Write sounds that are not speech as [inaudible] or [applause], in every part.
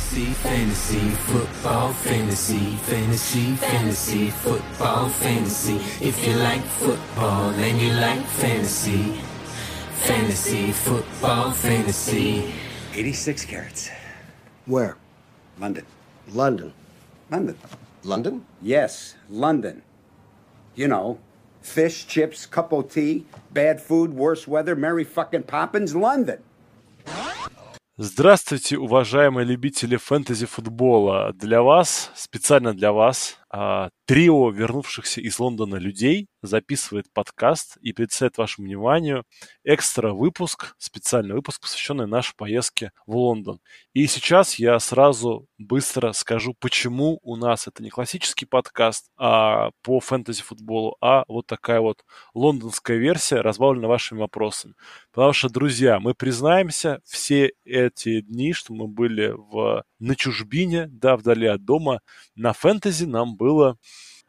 Fantasy, fantasy, football, fantasy, fantasy, fantasy, football, fantasy. If you like football and you like fantasy, fantasy, football, fantasy. 86 carats. Where? London. London. London. London? Yes, London. You know, fish, chips, cup of tea, bad food, worse weather, Mary fucking Poppins, London. Здравствуйте, уважаемые любители фэнтези-футбола. Для вас, специально для вас, трио вернувшихся из Лондона людей записывает подкаст и представляет вашему вниманию экстра выпуск, специальный выпуск, посвященный нашей поездке в Лондон. И сейчас я сразу быстро скажу, почему у нас это не классический подкаст а по фэнтези-футболу, а вот такая вот лондонская версия, разбавлена вашими вопросами. Потому что, друзья, мы признаемся, все эти дни, что мы были в, на чужбине, да, вдали от дома, на фэнтези нам было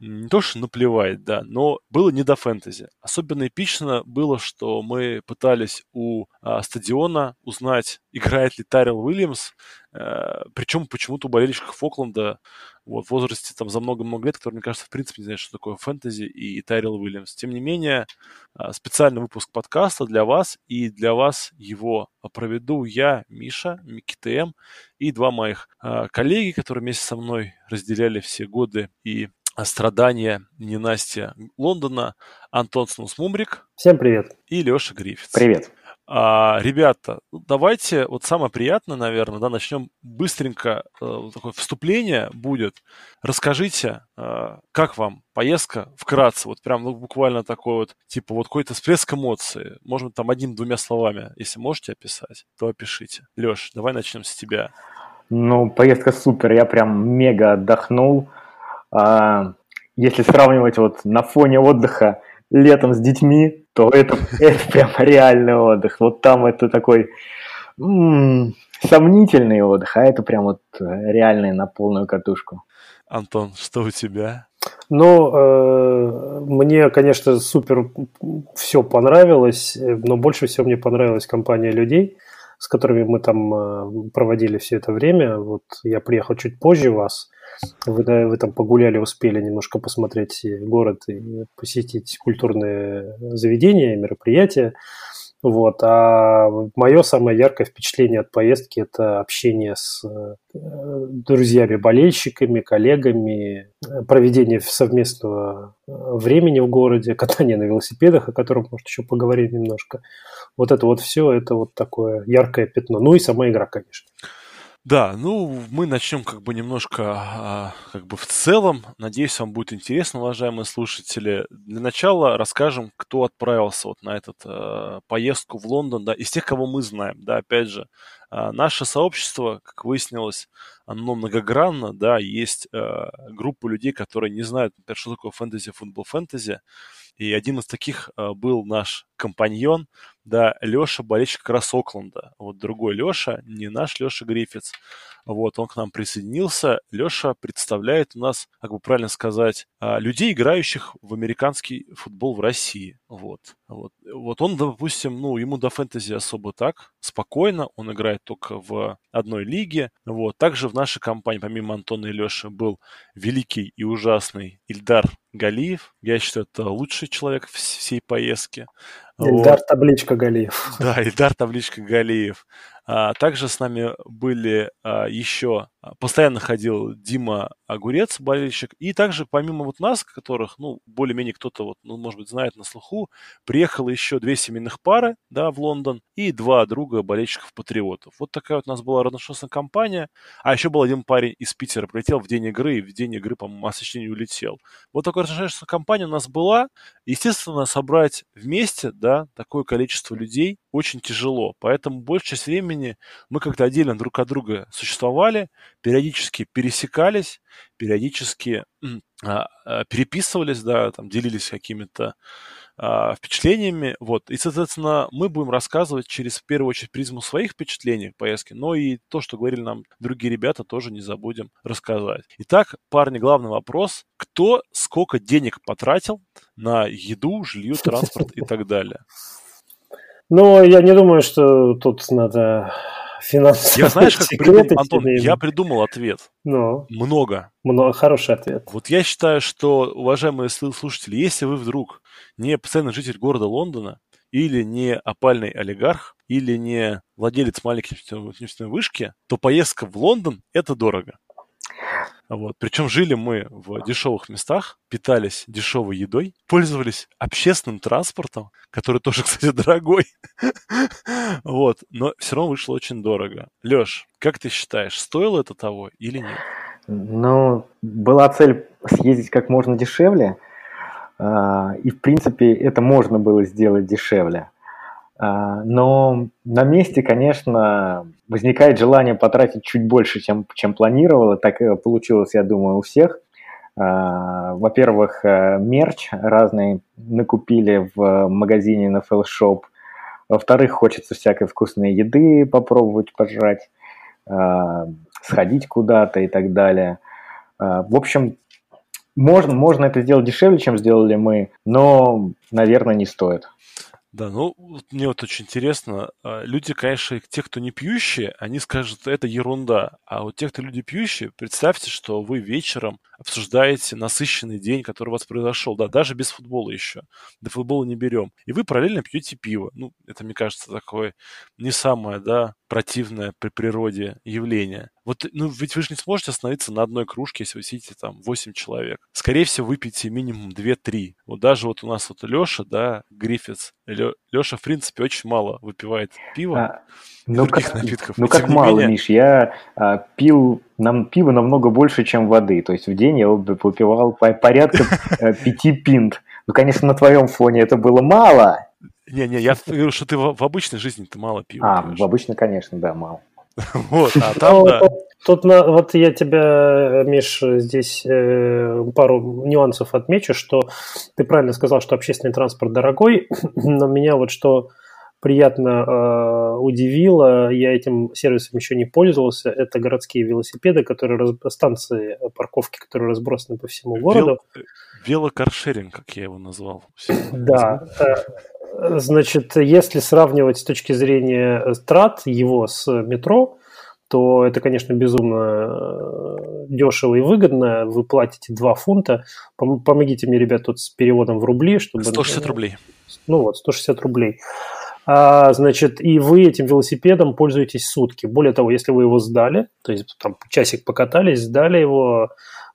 не то что наплевать, да, но было не до фэнтези. Особенно эпично было, что мы пытались у а, стадиона узнать, играет ли Тарил Уильямс, а, причем почему-то у болельщиков Фокленда вот, в возрасте там за много-много лет, которые, мне кажется, в принципе не знают, что такое фэнтези и, Тайрил Уильямс. Тем не менее, а, специальный выпуск подкаста для вас, и для вас его проведу я, Миша, МикТМ, и два моих а, коллеги, которые вместе со мной разделяли все годы и страдания ненастья Лондона, Антон Снус-Мумрик. Всем привет. И Леша Гриффитс. Привет. А, ребята, ну, давайте вот самое приятное, наверное, да, начнем быстренько, э, такое вступление будет. Расскажите, э, как вам поездка вкратце, вот прям ну, буквально такой вот, типа вот какой-то всплеск эмоций, может там одним-двумя словами, если можете описать, то опишите. Леш, давай начнем с тебя. Ну, поездка супер, я прям мега отдохнул. А, если сравнивать вот на фоне отдыха летом с детьми, то это, [laughs] это прям реальный отдых. Вот там это такой м-м, сомнительный отдых, а это прям вот реальный на полную катушку. Антон, что у тебя? Ну, э, мне, конечно, супер все понравилось, но больше всего мне понравилась компания людей, с которыми мы там э, проводили все это время. Вот я приехал чуть позже вас, вы, вы там погуляли, успели немножко посмотреть город и посетить культурные заведения, мероприятия. Вот. А мое самое яркое впечатление от поездки – это общение с э, друзьями-болельщиками, коллегами, проведение совместного э, времени в городе, [laughs] катание на велосипедах, о котором, может, еще поговорим немножко. Вот это вот все, это вот такое яркое пятно. Ну и сама игра, конечно. Да, ну мы начнем как бы немножко а, как бы в целом. Надеюсь, вам будет интересно, уважаемые слушатели. Для начала расскажем, кто отправился вот на эту э, поездку в Лондон, да, из тех, кого мы знаем, да, опять же, а, наше сообщество, как выяснилось, оно многогранно, да, есть э, группа людей, которые не знают, например, что такое фэнтези, футбол, фэнтези, и один из таких э, был наш компаньон, да, Леша, болельщик как. Вот другой Леша, не наш Леша Гриффитс. Вот, он к нам присоединился. Леша представляет у нас, как бы правильно сказать, а, людей, играющих в американский футбол в России. Вот. Вот, вот он, допустим, ну, ему до фэнтези особо так, спокойно, он играет только в одной лиге. Вот. Также в нашей компании, помимо Антона и Леши, был великий и ужасный Ильдар Галиев. Я считаю, это лучший человек всей поездки. Ильдар вот. Табличка Галиев. Да, Ильдар Табличка Галиев. А, также с нами были а, еще, постоянно ходил Дима Огурец, болельщик, и также помимо вот нас, которых, ну, более-менее кто-то, вот, ну, может быть, знает на слуху, приехало еще две семейных пары, да, в Лондон, и два друга болельщиков-патриотов. Вот такая вот у нас была разношерстная компания. А еще был один парень из Питера, прилетел в день игры, и в день игры, по-моему, освещение улетел. Вот такая разношерстная компания у нас была. Естественно, собрать вместе, да, такое количество людей очень тяжело. Поэтому большая часть времени мы как-то отдельно друг от друга существовали, периодически пересекались, периодически а, а, переписывались, да, там делились какими-то а, впечатлениями, вот, и, соответственно, мы будем рассказывать через, в первую очередь, призму своих впечатлений в поездке, но и то, что говорили нам другие ребята, тоже не забудем рассказать. Итак, парни, главный вопрос, кто сколько денег потратил на еду, жилье, транспорт и так далее? Ну, я не думаю, что тут надо финансовые Я знаешь, как придумал, Антон, семейные. я придумал ответ. Ну, Много. много, хороший ответ. Вот я считаю, что, уважаемые слу- слушатели, если вы вдруг не постоянный житель города Лондона, или не опальный олигарх, или не владелец маленькой нефтяной вышки, то поездка в Лондон – это дорого. Вот. Причем жили мы в дешевых местах, питались дешевой едой, пользовались общественным транспортом, который тоже, [laughs] кстати, дорогой. [laughs] Вот. Но все равно вышло очень дорого. Леш, как ты считаешь, стоило это того или нет? Ну, была цель съездить как можно дешевле, а, и, в принципе, это можно было сделать дешевле. А, Но на месте, конечно, возникает желание потратить чуть больше, чем, чем планировало. Так получилось, я думаю, у всех. А, Во-первых, э, мерч разный накупили в магазине на Shop. Во-вторых, хочется всякой вкусной еды попробовать пожрать, а, сходить куда-то и так далее. В общем, можно, можно это сделать дешевле, чем сделали мы, но, наверное, не стоит. Да, ну, вот мне вот очень интересно, а, люди, конечно, те, кто не пьющие, они скажут, это ерунда, а вот те, кто люди пьющие, представьте, что вы вечером обсуждаете насыщенный день, который у вас произошел, да, даже без футбола еще, до футбола не берем, и вы параллельно пьете пиво, ну, это, мне кажется, такое не самое, да, противное при природе явление. Вот, ну, ведь вы же не сможете остановиться на одной кружке, если вы сидите там 8 человек. Скорее всего, выпьете минимум 2-3. Вот даже вот у нас вот Леша, да, Гриффитс, Леша, в принципе, очень мало выпивает пива. А, ну, как, напитков. ну как мало, менее- Миш, я а, пил нам пива намного больше, чем воды. То есть в день я вып- выпивал по- порядка э, пяти пинт. Ну, конечно, на твоем фоне это было мало. Не-не, я говорю, что ты в, обычной жизни ты мало пива А, в обычно, конечно, да, мало. [laughs] Вот, а там, Ну, да. тут, на- вот я тебя, Миш, здесь э, пару нюансов отмечу, что ты правильно сказал, что общественный транспорт дорогой, [clears throat] но меня вот что приятно э, удивило, я этим сервисом еще не пользовался, это городские велосипеды, которые раз- станции э, парковки, которые разбросаны по всему городу. Вел- велокаршеринг, как я его назвал. Да, э, значит, если сравнивать с точки зрения э, трат его с метро, то это, конечно, безумно э, дешево и выгодно. Вы платите 2 фунта. Пом- Помогите мне, ребят, тут с переводом в рубли, чтобы... 160 рублей. Ну вот, 160 рублей. А, значит, и вы этим велосипедом пользуетесь сутки. Более того, если вы его сдали, то есть там часик покатались, сдали его,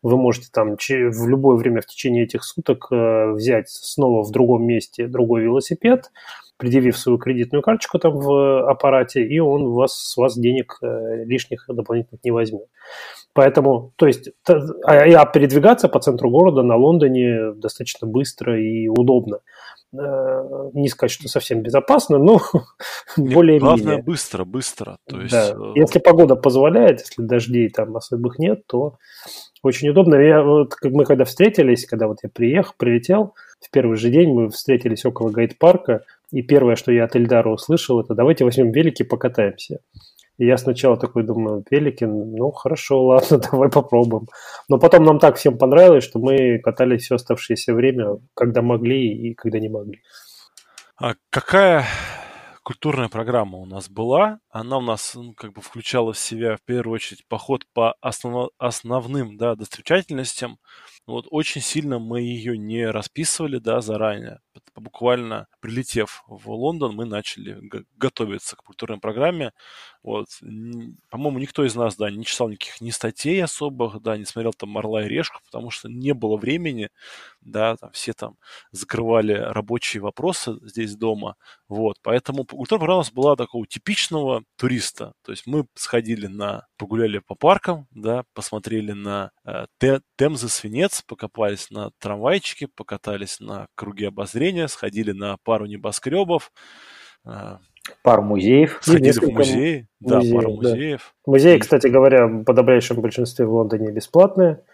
вы можете там в любое время в течение этих суток э, взять снова в другом месте другой велосипед, предъявив свою кредитную карточку там в аппарате, и он у вас, с вас денег э, лишних дополнительных не возьмет. Поэтому, то есть, а, а передвигаться по центру города на Лондоне достаточно быстро и удобно. Э, Не сказать, что совсем безопасно, но [laughs] более-менее. Главное, быстро, быстро. То есть, Да. э, Если погода позволяет, если дождей там особых нет, то очень удобно. Я, вот, как мы когда встретились, когда вот я приехал, прилетел, в первый же день мы встретились около гайд-парка, и первое, что я от Эльдара услышал, это давайте возьмем велики покатаемся. И я сначала такой думаю, велики, ну хорошо, [laughs] ладно, давай попробуем. Но потом нам так всем понравилось, что мы катались все оставшееся время, когда могли и когда не могли. А какая культурная программа у нас была? Она у нас ну, как бы включала в себя в первую очередь поход по основно- основным да, достопримечательностям. Вот очень сильно мы ее не расписывали да, заранее. Буквально прилетев в Лондон, мы начали готовиться к культурной программе. Вот. По-моему, никто из нас да, не читал никаких ни статей особых, да, не смотрел там «Орла и решку», потому что не было времени, да, там все там закрывали рабочие вопросы здесь дома, вот, поэтому культурная программа у нас была такого типичного туриста, то есть мы сходили на, погуляли по паркам, да, посмотрели на э, Те- Свинец, покопались на трамвайчике, покатались на круге обозрения, сходили на пару небоскребов, э, Пару музеев. сходили в музей, да, музеев, пару да. музеев. Музеи, кстати говоря, в подавляющем большинстве в Лондоне бесплатные,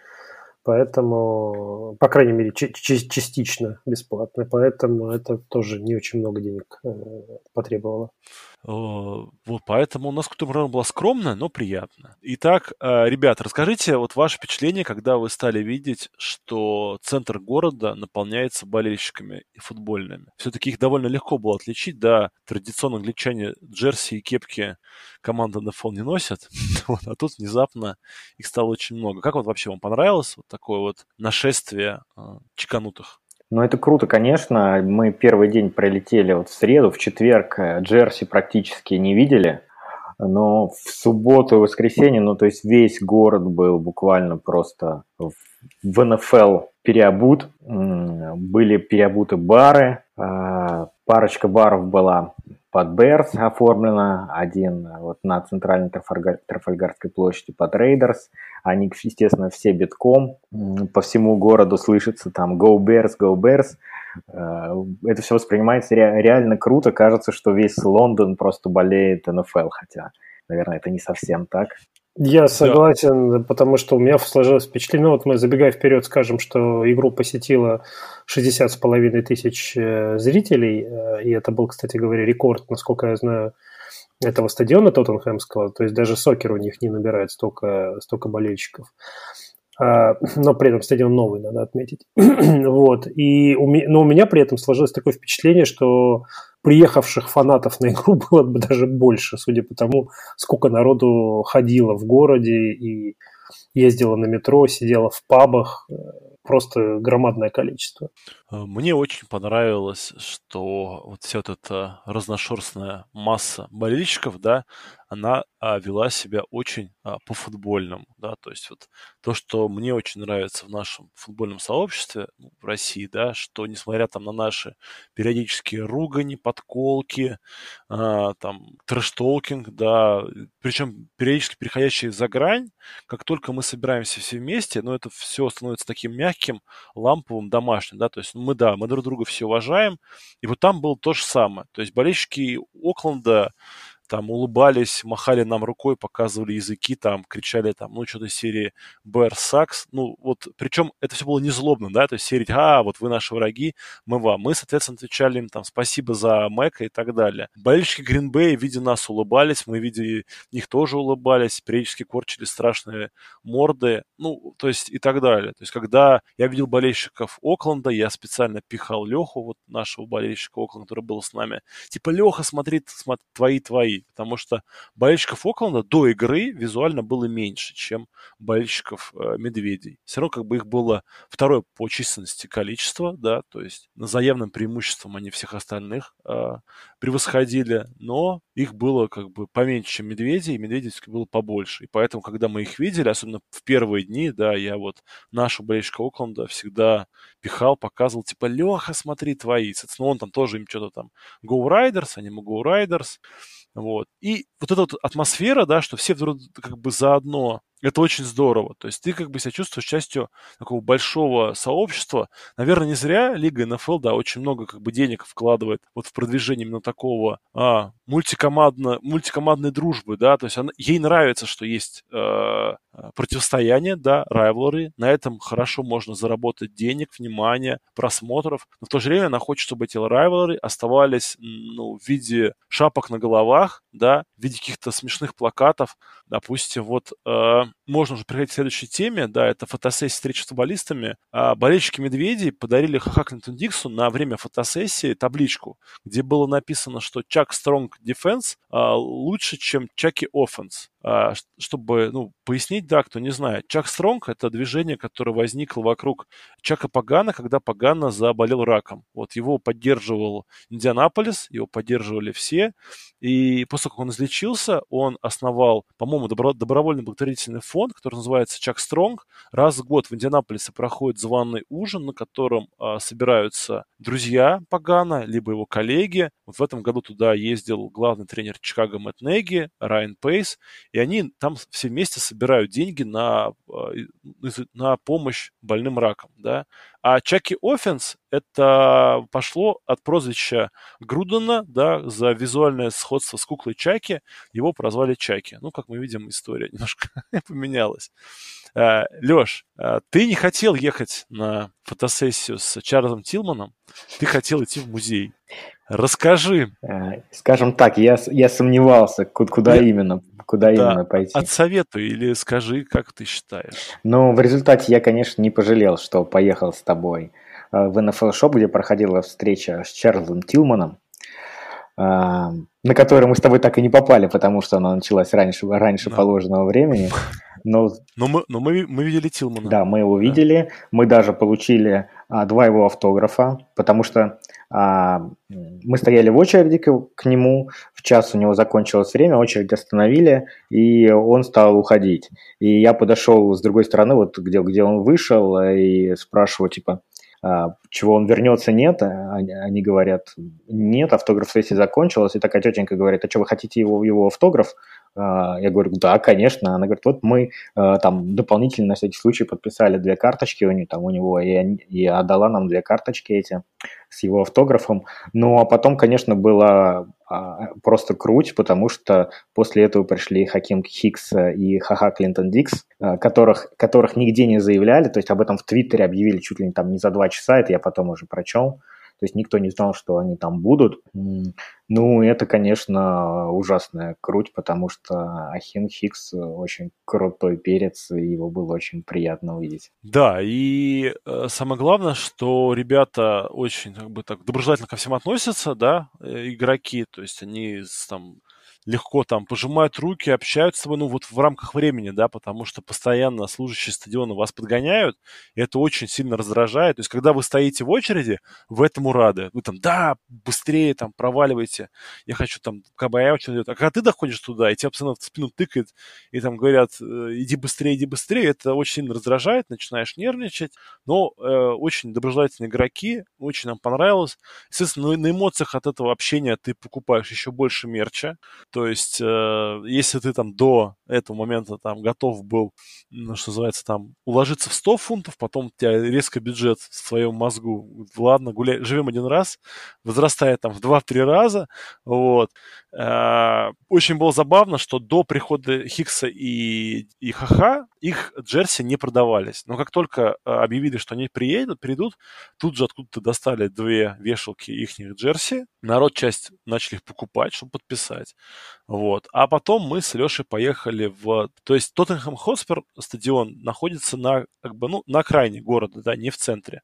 поэтому, по крайней мере, частично бесплатные, поэтому это тоже не очень много денег э, потребовало. Вот, поэтому у нас какая-то программа была скромная, но приятная. Итак, э, ребят, расскажите вот ваше впечатление, когда вы стали видеть, что центр города наполняется болельщиками и футбольными. Все-таки их довольно легко было отличить, да, традиционно англичане джерси и кепки команда НФЛ не носят, [laughs] вот, а тут внезапно их стало очень много. Как вот вообще вам понравилось вот такое вот нашествие э, чеканутых? Ну, это круто, конечно. Мы первый день пролетели вот в среду, в четверг э, Джерси практически не видели. Но в субботу и воскресенье, ну, то есть весь город был буквально просто в, НФЛ переобут. Были переобуты бары. А, парочка баров была под Берс оформлена, один вот на центральной Трафальгарской площади под Рейдерс. Они, естественно, все битком. По всему городу слышится там «Go Bears, Go Bears». Э, это все воспринимается реально круто. Кажется, что весь Лондон просто болеет НФЛ, хотя, наверное, это не совсем так. Я согласен, да. потому что у меня сложилось впечатление, ну вот мы забегая вперед скажем, что игру посетило 60 с половиной тысяч э, зрителей, э, и это был, кстати говоря, рекорд, насколько я знаю, этого стадиона Тоттенхэмского, то есть даже сокер у них не набирает столько, столько болельщиков. А, но при этом стадион новый, надо отметить. [clears throat] вот. И у меня, но у меня при этом сложилось такое впечатление, что приехавших фанатов на игру [laughs] было бы даже больше, судя по тому, сколько народу ходило в городе и ездило на метро, сидело в пабах, просто громадное количество. Э, мне очень понравилось, что вот вся эта разношерстная масса болельщиков, да, она а, вела себя очень а, по-футбольному, да, то есть вот то, что мне очень нравится в нашем футбольном сообществе ну, в России, да, что несмотря там на наши периодические ругани, подколки, а, там трэш-толкинг, да, причем периодически переходящие за грань, как только мы собираемся все вместе, ну, это все становится таким мягким, ламповым, домашним, да, то есть мы, да, мы друг друга все уважаем, и вот там было то же самое, то есть болельщики Окленда, там улыбались, махали нам рукой, показывали языки, там кричали там, ну, что-то серии Bear Sucks. Ну, вот, причем это все было не злобно, да, то есть серии, а, вот вы наши враги, мы вам. Мы, соответственно, отвечали им там спасибо за Мэка и так далее. Болельщики Гринбея, видя нас, улыбались, мы, видя них тоже улыбались, периодически корчили страшные морды, ну, то есть и так далее. То есть когда я видел болельщиков Окленда, я специально пихал Леху, вот нашего болельщика Окленда, который был с нами, типа, Леха, смотри, смотри твои, говорить, потому что болельщиков Окленда до игры визуально было меньше, чем болельщиков э, Медведей. Все равно как бы их было второе по численности количество, да, то есть на заявным преимуществом они всех остальных э, превосходили, но их было как бы поменьше, чем Медведей, и Медведей было побольше. И поэтому, когда мы их видели, особенно в первые дни, да, я вот нашу болельщика Окленда всегда пихал, показывал, типа, Леха, смотри, твои. Соответственно, он там тоже им что-то там Go Riders, они ему Go Riders. Вот. И вот эта вот атмосфера, да, что все вдруг как бы заодно это очень здорово. То есть ты как бы себя чувствуешь частью такого большого сообщества. Наверное, не зря Лига НФЛ, да, очень много как бы денег вкладывает вот в продвижение именно такого а, мультикомандно, мультикомандной дружбы, да, то есть она, ей нравится, что есть э, противостояние, да, райвлоры, на этом хорошо можно заработать денег, внимания, просмотров, но в то же время она хочет, чтобы эти райвлоры оставались, ну, в виде шапок на головах, да, в виде каких-то смешных плакатов, допустим, вот э, можно уже переходить к следующей теме, да, это фотосессия встречи с футболистами. А болельщики «Медведей» подарили Хаклинтон Диксу на время фотосессии табличку, где было написано, что Чак Стронг Дефенс лучше, чем Чаки Офенс. А, чтобы ну, пояснить, да, кто не знает. Чак Стронг – это движение, которое возникло вокруг Чака Пагана, когда Пагана заболел раком. Вот его поддерживал Индианаполис, его поддерживали все. И после того, как он излечился, он основал, по-моему, добро- добровольный благотворительный фонд, который называется Чак Стронг. Раз в год в Индианаполисе проходит званый ужин, на котором а, собираются друзья Пагана, либо его коллеги. Вот в этом году туда ездил главный тренер Чикаго Мэтт Неги, Райан Пейс, и они там все вместе собирают деньги на, а, на помощь больным раком, да. А Чаки Офенс это пошло от прозвища Грудена, да, за визуальное сходство с куклой Чаки, его прозвали Чаки. Ну, как мы видим, история [laughs] немножко поменялась. А, Леш, а, ты не хотел ехать на фотосессию с Чарльзом Тилманом, ты хотел идти в музей. Расскажи. Э, скажем так, я, я сомневался, куда я... именно, куда да, именно пойти. Отсоветуй или скажи, как ты считаешь. Ну, в результате я, конечно, не пожалел, что поехал с тобой э, в NFL Shop, где проходила встреча с Чарльзом Тилманом, э, на которую мы с тобой так и не попали, потому что она началась раньше, раньше да. положенного времени. [laughs] Но, но, мы, но мы, мы видели Тилмана. Да, мы его видели. Да. Мы даже получили а, два его автографа, потому что мы стояли в очереди к, нему, в час у него закончилось время, очередь остановили, и он стал уходить. И я подошел с другой стороны, вот где, где он вышел, и спрашиваю, типа, а, чего он вернется, нет. Они говорят, нет, автограф-сессия закончилась. И такая тетенька говорит, а что, вы хотите его, его автограф? А, я говорю, да, конечно. Она говорит, вот мы а, там дополнительно на всякий случай подписали две карточки у него, там, у него и, и отдала нам две карточки эти с его автографом. Ну, а потом, конечно, было а, просто круть, потому что после этого пришли Хаким Хикс и Хаха Клинтон Дикс, которых, которых нигде не заявляли, то есть об этом в Твиттере объявили чуть ли не там не за два часа, это я потом уже прочел. То есть никто не знал, что они там будут. Ну, это, конечно, ужасная круть, потому что Ахин Хикс очень крутой перец, и его было очень приятно увидеть. Да, и э, самое главное, что ребята очень как бы так доброжелательно ко всем относятся, да, э, игроки, то есть они там легко там пожимают руки, общаются с тобой, ну, вот в рамках времени, да, потому что постоянно служащие стадиона вас подгоняют, и это очень сильно раздражает. То есть, когда вы стоите в очереди, вы этому рады. Вы там, да, быстрее там проваливайте, я хочу там, КБА очень идет. А когда ты доходишь туда, и тебя постоянно в спину тыкает, и там говорят, «Э, иди быстрее, иди быстрее, это очень сильно раздражает, начинаешь нервничать, но э, очень доброжелательные игроки, очень нам понравилось. Естественно, на эмоциях от этого общения ты покупаешь еще больше мерча, то есть, э, если ты там до этого момента там готов был, ну, что называется, там уложиться в 100 фунтов, потом у тебя резко бюджет в своем мозгу, ладно, гуляй, живем один раз, возрастает там в 2-3 раза, вот. Э, очень было забавно, что до прихода Хикса и, и Хаха их джерси не продавались. Но как только э, объявили, что они приедут, придут, тут же откуда-то достали две вешалки их джерси, народ часть начали их покупать, чтобы подписать. Вот. А потом мы с Лешей поехали в... То есть Тоттенхэм Хоспер стадион находится на, как бы, ну, на окраине города, да, не в центре.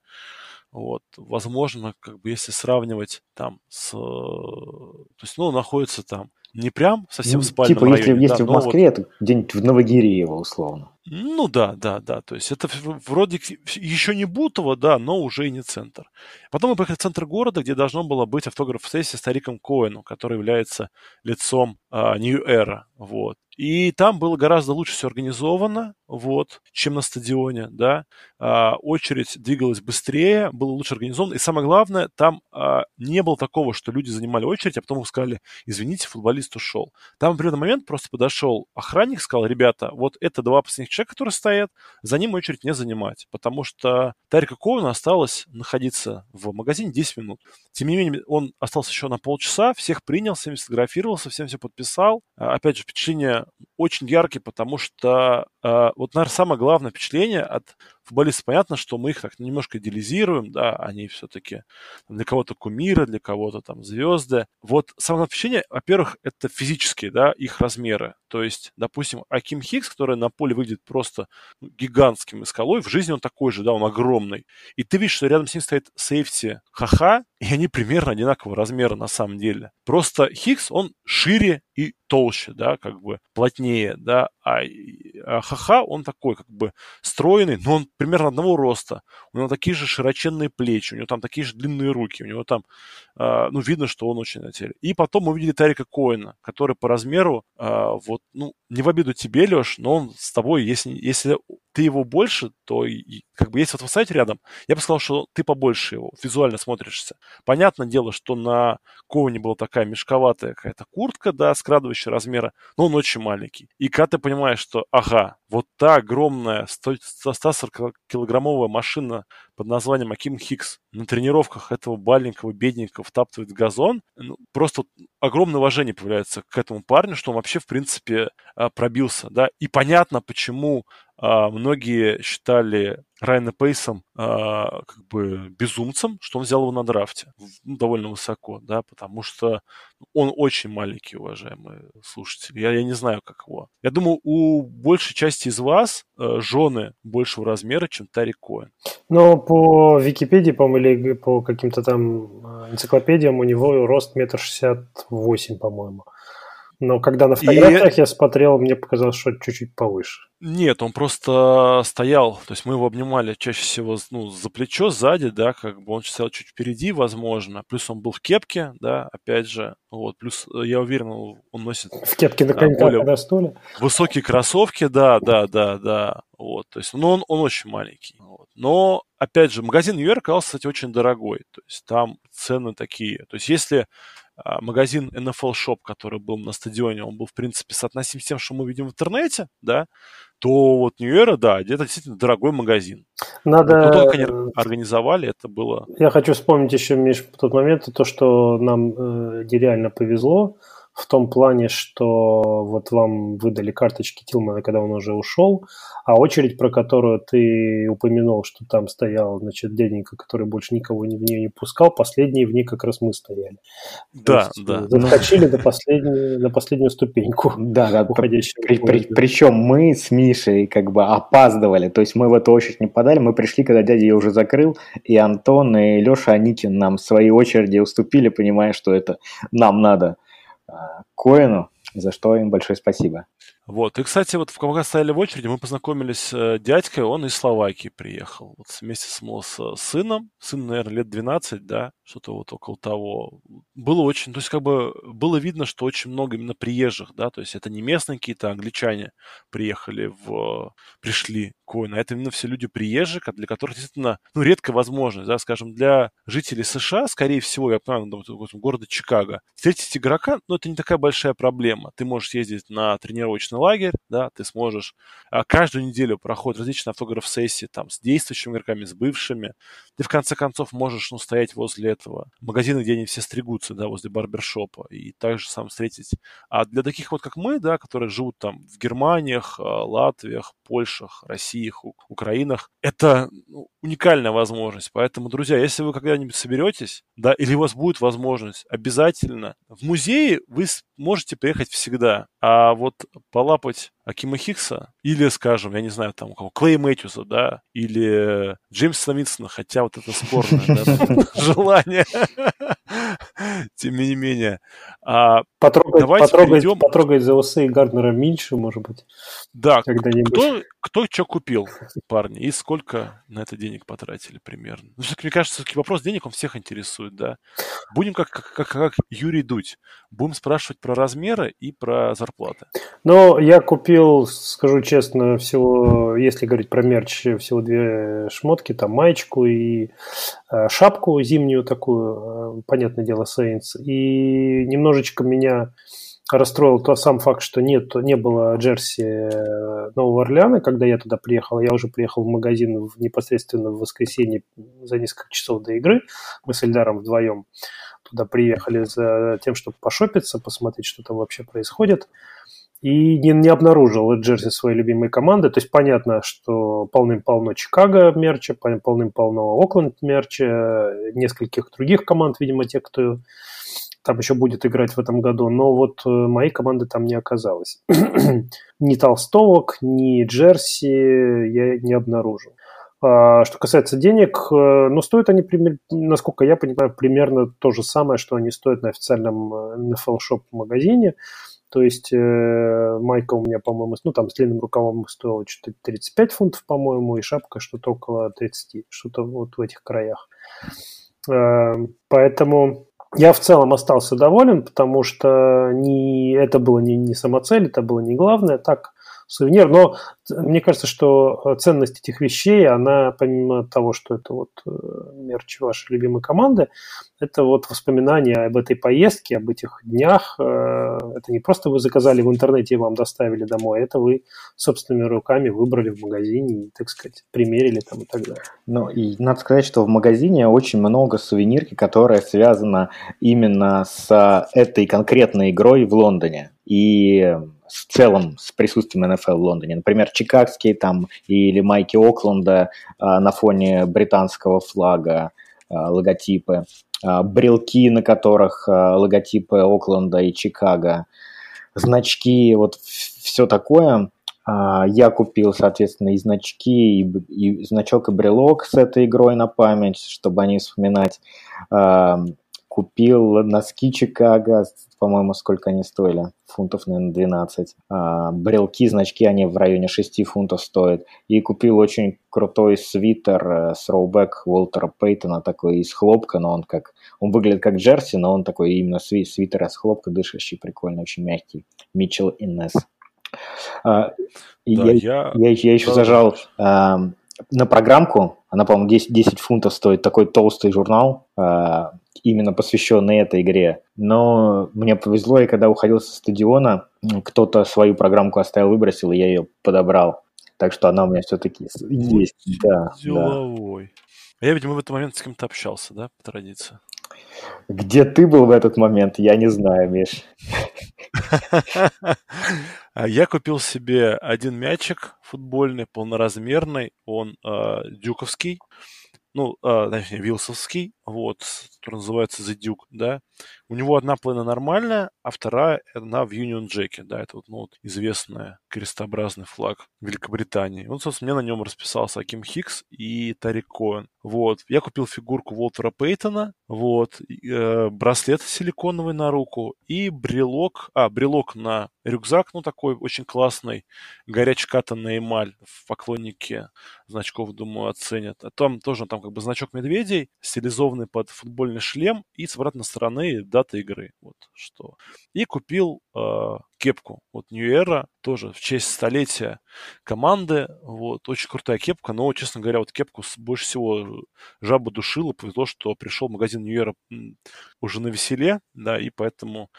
Вот, возможно, как бы если сравнивать там с, то есть, ну, находится там не прям совсем ну, в спальном типа, районе. Если, да, если в Москве, вот... это где-нибудь в Новогиреево, условно. Ну да, да, да. То есть это вроде еще не Бутово, да, но уже и не центр. Потом мы поехали в центр города, где должно было быть автограф-сессия с Тариком Коэну, который является лицом а, New Era. Вот. И там было гораздо лучше все организовано, вот, чем на стадионе, да. А, очередь двигалась быстрее, было лучше организовано. И самое главное, там а, не было такого, что люди занимали очередь, а потом сказали, извините, футболист ушел. Там в определенный момент просто подошел охранник, сказал, ребята, вот это два последних человека, которые стоят, за ним очередь не занимать, потому что Тарика Кована осталось находиться в магазине 10 минут. Тем не менее, он остался еще на полчаса, всех принял, всем сфотографировался, всем все подписал. А, опять же, впечатление очень яркий, потому что э, вот, наверное, самое главное впечатление от футболистов, понятно, что мы их так немножко идеализируем, да, они все-таки для кого-то кумиры, для кого-то там звезды. Вот самое впечатление, во-первых, это физические, да, их размеры. То есть, допустим, Аким Хикс, который на поле выглядит просто ну, гигантским скалой, в жизни он такой же, да, он огромный. И ты видишь, что рядом с ним стоит сейфти Хаха, и они примерно одинакового размера на самом деле. Просто Хикс, он шире и толще, да, как бы плотнее, да, а, а Хаха, он такой, как бы стройный, но он примерно одного роста. У него такие же широченные плечи, у него там такие же длинные руки, у него там, э, ну, видно, что он очень на теле. И потом мы увидели Тарика Коина, который по размеру, э, вот, ну, не в обиду тебе, Леш, но он с тобой, если, если ты его больше, то как бы есть вот сайте рядом, я бы сказал, что ты побольше его, визуально смотришься. Понятное дело, что на Коуне была такая мешковатая какая-то куртка, да, скрадывающая размера, но он очень маленький. И когда ты понимаешь, что, ага, вот та огромная 140-килограммовая машина под названием Аким Хикс на тренировках этого маленького бедненького втаптывает газон, ну, просто огромное уважение появляется к этому парню, что он вообще, в принципе, а, пробился, да, и понятно, почему многие считали Райана Пейсом а, как бы безумцем, что он взял его на драфте ну, довольно высоко, да, потому что он очень маленький, уважаемые слушатели. Я, я не знаю, как его. Я думаю, у большей части из вас э, жены большего размера, чем Тарик Коэн. Но по Википедии, по-моему, или по каким-то там э, энциклопедиям у него рост метр шестьдесят восемь, по-моему. Но когда на фотографиях и... я смотрел, мне показалось, что чуть-чуть повыше. Нет, он просто стоял, то есть мы его обнимали чаще всего ну, за плечо, сзади, да, как бы он стоял чуть впереди, возможно, плюс он был в кепке, да, опять же, вот, плюс э, я уверен, он носит... В кепке на коньках более... на стуле? Высокие кроссовки, да, да, да, да, вот, то есть, ну, он, он очень маленький, вот. но, опять же, магазин Нью-Йорк оказался, кстати, очень дорогой, то есть там цены такие, то есть если магазин NFL Shop, который был на стадионе, он был, в принципе, соотносим с тем, что мы видим в интернете, да, то вот Era, да, это действительно дорогой магазин. Надо... Но то, как они организовали, это было... Я хочу вспомнить еще, Миш, тот момент, то, что нам э, нереально повезло, в том плане, что вот вам выдали карточки Тилмана, когда он уже ушел, а очередь, про которую ты упомянул, что там стоял, значит, дяденька, который больше никого в нее не пускал, последние в ней как раз мы стояли. Да, есть, да. Заскочили до, последней, до последнюю ступеньку. [laughs] Да, да. При, при, причем мы с Мишей как бы опаздывали, то есть мы в эту очередь не подали, мы пришли, когда дядя ее уже закрыл, и Антон и Леша Аникин нам свои очереди уступили, понимая, что это нам надо. Коину, за что им большое спасибо. Вот. И, кстати, вот когда стояли в очереди, мы познакомились с э, дядькой, он из Словакии приехал. Вот вместе с, с сыном. Сын, наверное, лет 12, да, что-то вот около того. Было очень, то есть как бы было видно, что очень много именно приезжих, да, то есть это не местные какие-то англичане приехали в, пришли Коина, это именно все люди приезжие, для которых действительно, ну, редкая возможность, да, скажем, для жителей США, скорее всего, я понимаю, города Чикаго, встретить игрока, ну, это не такая большая проблема. Ты можешь ездить на тренировочный лагерь, да, ты сможешь. А каждую неделю проходят различные автограф-сессии там с действующими игроками, с бывшими. Ты в конце концов можешь, ну, стоять возле этого магазина, где они все стригутся, да, возле барбершопа, и также сам встретить. А для таких вот, как мы, да, которые живут там в Германиях, а, Латвиях, Польшах, Россиях, Украинах, это ну, уникальная возможность. Поэтому, друзья, если вы когда-нибудь соберетесь, да, или у вас будет возможность, обязательно в музее вы можете приехать всегда. А вот полапать Акима Хикса или, скажем, я не знаю, там, кого, Клей Мэтьюса, да, или Джеймса Новинсона, хотя вот это спорное [laughs] желание. [laughs] Тем не менее. А, потрогать, за усы Гарднера Минча, может быть. Да, кто, кто что купил, парни, и сколько на это денег потратили примерно? Ну, мне кажется, вопрос денег, он всех интересует, да. Будем как, как Юрий Дудь. Будем спрашивать про размеры и про зарплаты. Ну, я купил, скажу честно, всего, если говорить про мерч, всего две шмотки, там маечку и э, шапку зимнюю такую, э, понятное дело, Saints. И немножечко меня расстроил тот сам факт, что нет, не было джерси э, Нового Орлеана, когда я туда приехал. Я уже приехал в магазин непосредственно в воскресенье за несколько часов до игры. Мы с Эльдаром вдвоем туда приехали за тем, чтобы пошопиться, посмотреть, что там вообще происходит. И не, не обнаружил джерси своей любимой команды. То есть понятно, что полным-полно Чикаго мерча, полным-полно Окленд мерча, нескольких других команд, видимо, те, кто там еще будет играть в этом году, но вот э, моей команды там не оказалось. [clears throat] ни толстовок, ни джерси я не обнаружил. А, что касается денег, э, ну, стоят они, насколько я понимаю, примерно то же самое, что они стоят на официальном э, NFL Shop магазине. То есть э, майка у меня, по-моему, ну, там с длинным рукавом стоила что-то 35 фунтов, по-моему, и шапка что-то около 30, что-то вот в этих краях. Э, поэтому я в целом остался доволен, потому что не, это было не, не самоцель, это было не главное. Так, сувенир. Но мне кажется, что э, ценность этих вещей, она помимо того, что это вот э, мерч вашей любимой команды, это вот воспоминания об этой поездке, об этих днях. Э, это не просто вы заказали в интернете и вам доставили домой, это вы собственными руками выбрали в магазине и, так сказать, примерили там и так далее. Ну, и надо сказать, что в магазине очень много сувенирки, которая связана именно с этой конкретной игрой в Лондоне. И с целым с присутствием НФЛ в Лондоне. Например, чикагские там или майки Окленда а, на фоне британского флага, а, логотипы, а, брелки, на которых логотипы Окленда и Чикаго, значки, вот все такое. Я купил, соответственно, и значки, и, и значок, и брелок с этой игрой на память, чтобы они вспоминать. Купил носки Чикаго, по-моему, сколько они стоили? Фунтов, наверное, 12. А, брелки, значки, они в районе 6 фунтов стоят. И купил очень крутой свитер э, с роубэк Уолтера Пейтона, такой из хлопка, но он как... Он выглядит как джерси, но он такой именно свитер из хлопка, дышащий, прикольный, очень мягкий. Митчелл Иннес. А, я, я... Я, я еще зажал а, на программку, она, по-моему, 10, 10 фунтов стоит, такой толстый журнал, а, именно посвященный этой игре. Но мне повезло, и когда уходил со стадиона, кто-то свою программку оставил, выбросил, и я ее подобрал. Так что она у меня все-таки есть. Да, Деловой. Да. Я, видимо, в этот момент с кем-то общался, да, по традиции? Где ты был в этот момент, я не знаю, Миш. [laughs] Я купил себе один мячик футбольный, полноразмерный, он э, дюковский, ну, э, точнее, вилсовский, вот, который называется The Duke, да. У него одна половина нормальная, а вторая она в Union Jack, да, это вот, ну, вот известный крестообразный флаг Великобритании. Вот, собственно, мне на нем расписался Аким Хикс и Тарик Коэн. Вот. Я купил фигурку Уолтера Пейтона, вот, э, браслет силиконовый на руку и брелок, а, брелок на рюкзак, ну, такой очень классный, горячкатанный эмаль в поклоннике значков, думаю, оценят. А там тоже там как бы значок медведей, стилизованный под футбольный шлем и с обратной стороны дата игры. Вот что. И купил э, кепку. Вот New Era тоже в честь столетия команды. Вот, очень крутая кепка, но, честно говоря, вот кепку больше всего жаба душила. Повезло, что пришел магазин New Era уже на веселе, да, и поэтому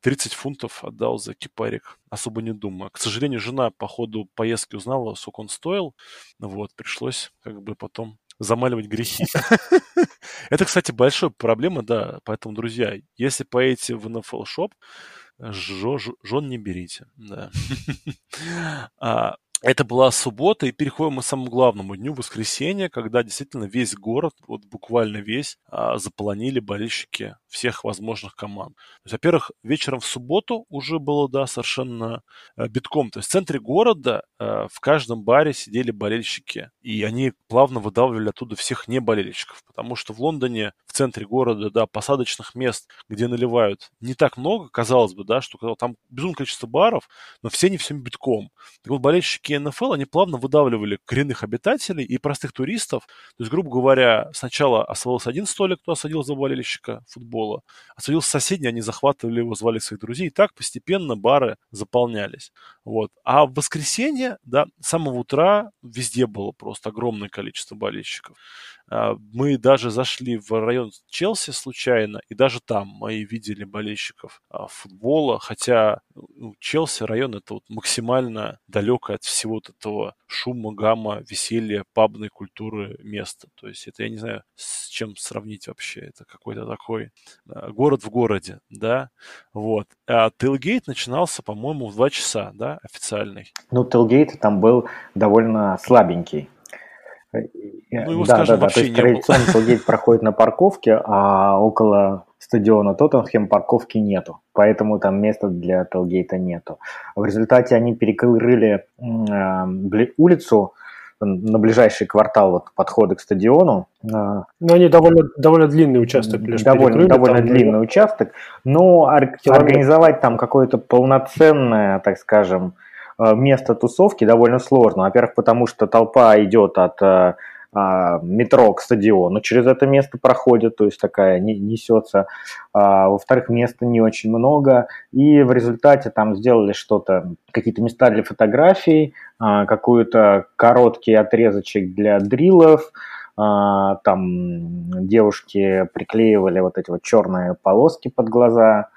30 фунтов отдал за кипарик, особо не думая. К сожалению, жена по ходу поездки узнала, сколько он стоил. Вот, пришлось как бы потом замаливать грехи. [laughs] Это, кстати, большая проблема, да. Поэтому, друзья, если поедете в NFL Shop, жен не берите, да. [laughs] а, это была суббота, и переходим мы к самому главному дню, воскресенье, когда действительно весь город, вот буквально весь, а, заполонили болельщики всех возможных команд. То есть, во-первых, вечером в субботу уже было, да, совершенно а, битком. То есть в центре города а, в каждом баре сидели болельщики, и они плавно выдавливали оттуда всех неболельщиков, потому что в Лондоне, в центре города, да, посадочных мест, где наливают, не так много, казалось бы, да, что там безумное количество баров, но все не всем битком. Так вот, болельщики разработчики НФЛ, они плавно выдавливали коренных обитателей и простых туристов. То есть, грубо говоря, сначала освоился один столик, кто осадил за болельщика футбола, осадился соседний, они захватывали его, звали своих друзей, и так постепенно бары заполнялись. Вот. А в воскресенье, да, с самого утра везде было просто огромное количество болельщиков. А, мы даже зашли в район Челси случайно, и даже там мы видели болельщиков а, футбола, хотя ну, Челси район это вот максимально далеко от всего вот этого шума, гамма, веселья, пабной культуры места. То есть это, я не знаю, с чем сравнить вообще. Это какой-то такой а, город в городе, да, вот. А Тейлгейт начинался, по-моему, в 2 часа, да, официальный. Ну, Тейлгейт там был довольно слабенький. Ну, его, да, скажем, да, да. То есть традиционно Телгейт проходит на парковке, а около стадиона Тоттенхэм парковки нету. Поэтому там места для Телгейта нету. В результате они перекрыли э, улицу на ближайший квартал вот, подхода к стадиону. А, но они довольно, довольно длинный участок лишь Довольно, довольно длинный было... участок. Но организовать там какое-то полноценное, так скажем, Э, место тусовки довольно сложно. Во-первых, потому что толпа идет от э, метро к стадиону, через это место проходит, то есть такая несется. А, во-вторых, места не очень много, и в результате там сделали что-то, какие-то места для фотографий, а, какой-то короткий отрезочек для дрилов, там девушки приклеивали вот эти вот черные полоски под глаза,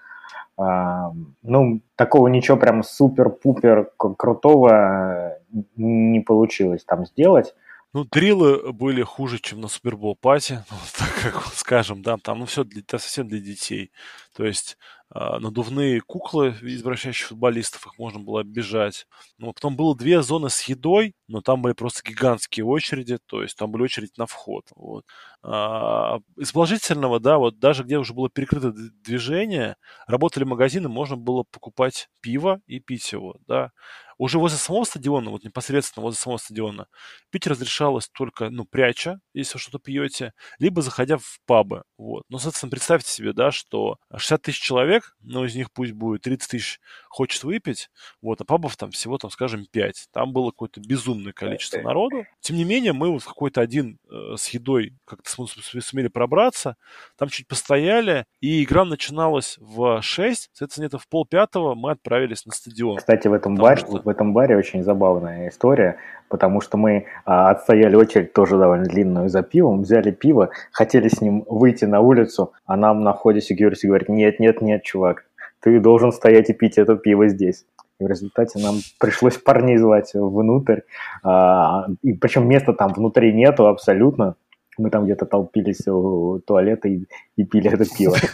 ну, такого ничего прям супер-пупер крутого не получилось там сделать. Ну, дрилы были хуже, чем на Супербол пати, ну, [laughs] так как скажем, да, там ну, все для, совсем для детей. То есть а, надувные куклы из футболистов, их можно было оббежать. Ну, потом было две зоны с едой, но там были просто гигантские очереди, то есть там были очереди на вход. Вот. А, из положительного, да, вот даже где уже было перекрыто движение, работали магазины, можно было покупать пиво и пить его, да. Уже возле самого стадиона, вот непосредственно возле самого стадиона, пить разрешалось только, ну, пряча, если вы что-то пьете, либо заходя в пабы, вот. Но, соответственно, представьте себе, да, что 60 тысяч человек, ну, из них пусть будет 30 тысяч хочет выпить, вот, а пабов там всего, там, скажем, 5. Там было какое-то безумное количество народу. Тем не менее, мы вот какой-то один э, с едой как-то сумели пробраться, там чуть постояли, и игра начиналась в 6, соответственно, где-то в полпятого мы отправились на стадион. Кстати, в этом баре, что... в этом баре очень забавная история, потому что мы а, отстояли очередь тоже довольно длинную за пивом, взяли пиво, хотели с ним выйти на улицу, а нам на входе security говорит, нет, нет, нет, чувак, ты должен стоять и пить это пиво здесь. И в результате нам пришлось парней звать внутрь. А, и причем места там внутри нету абсолютно. Мы там где-то толпились у туалета и, и пили это пиво. [laughs]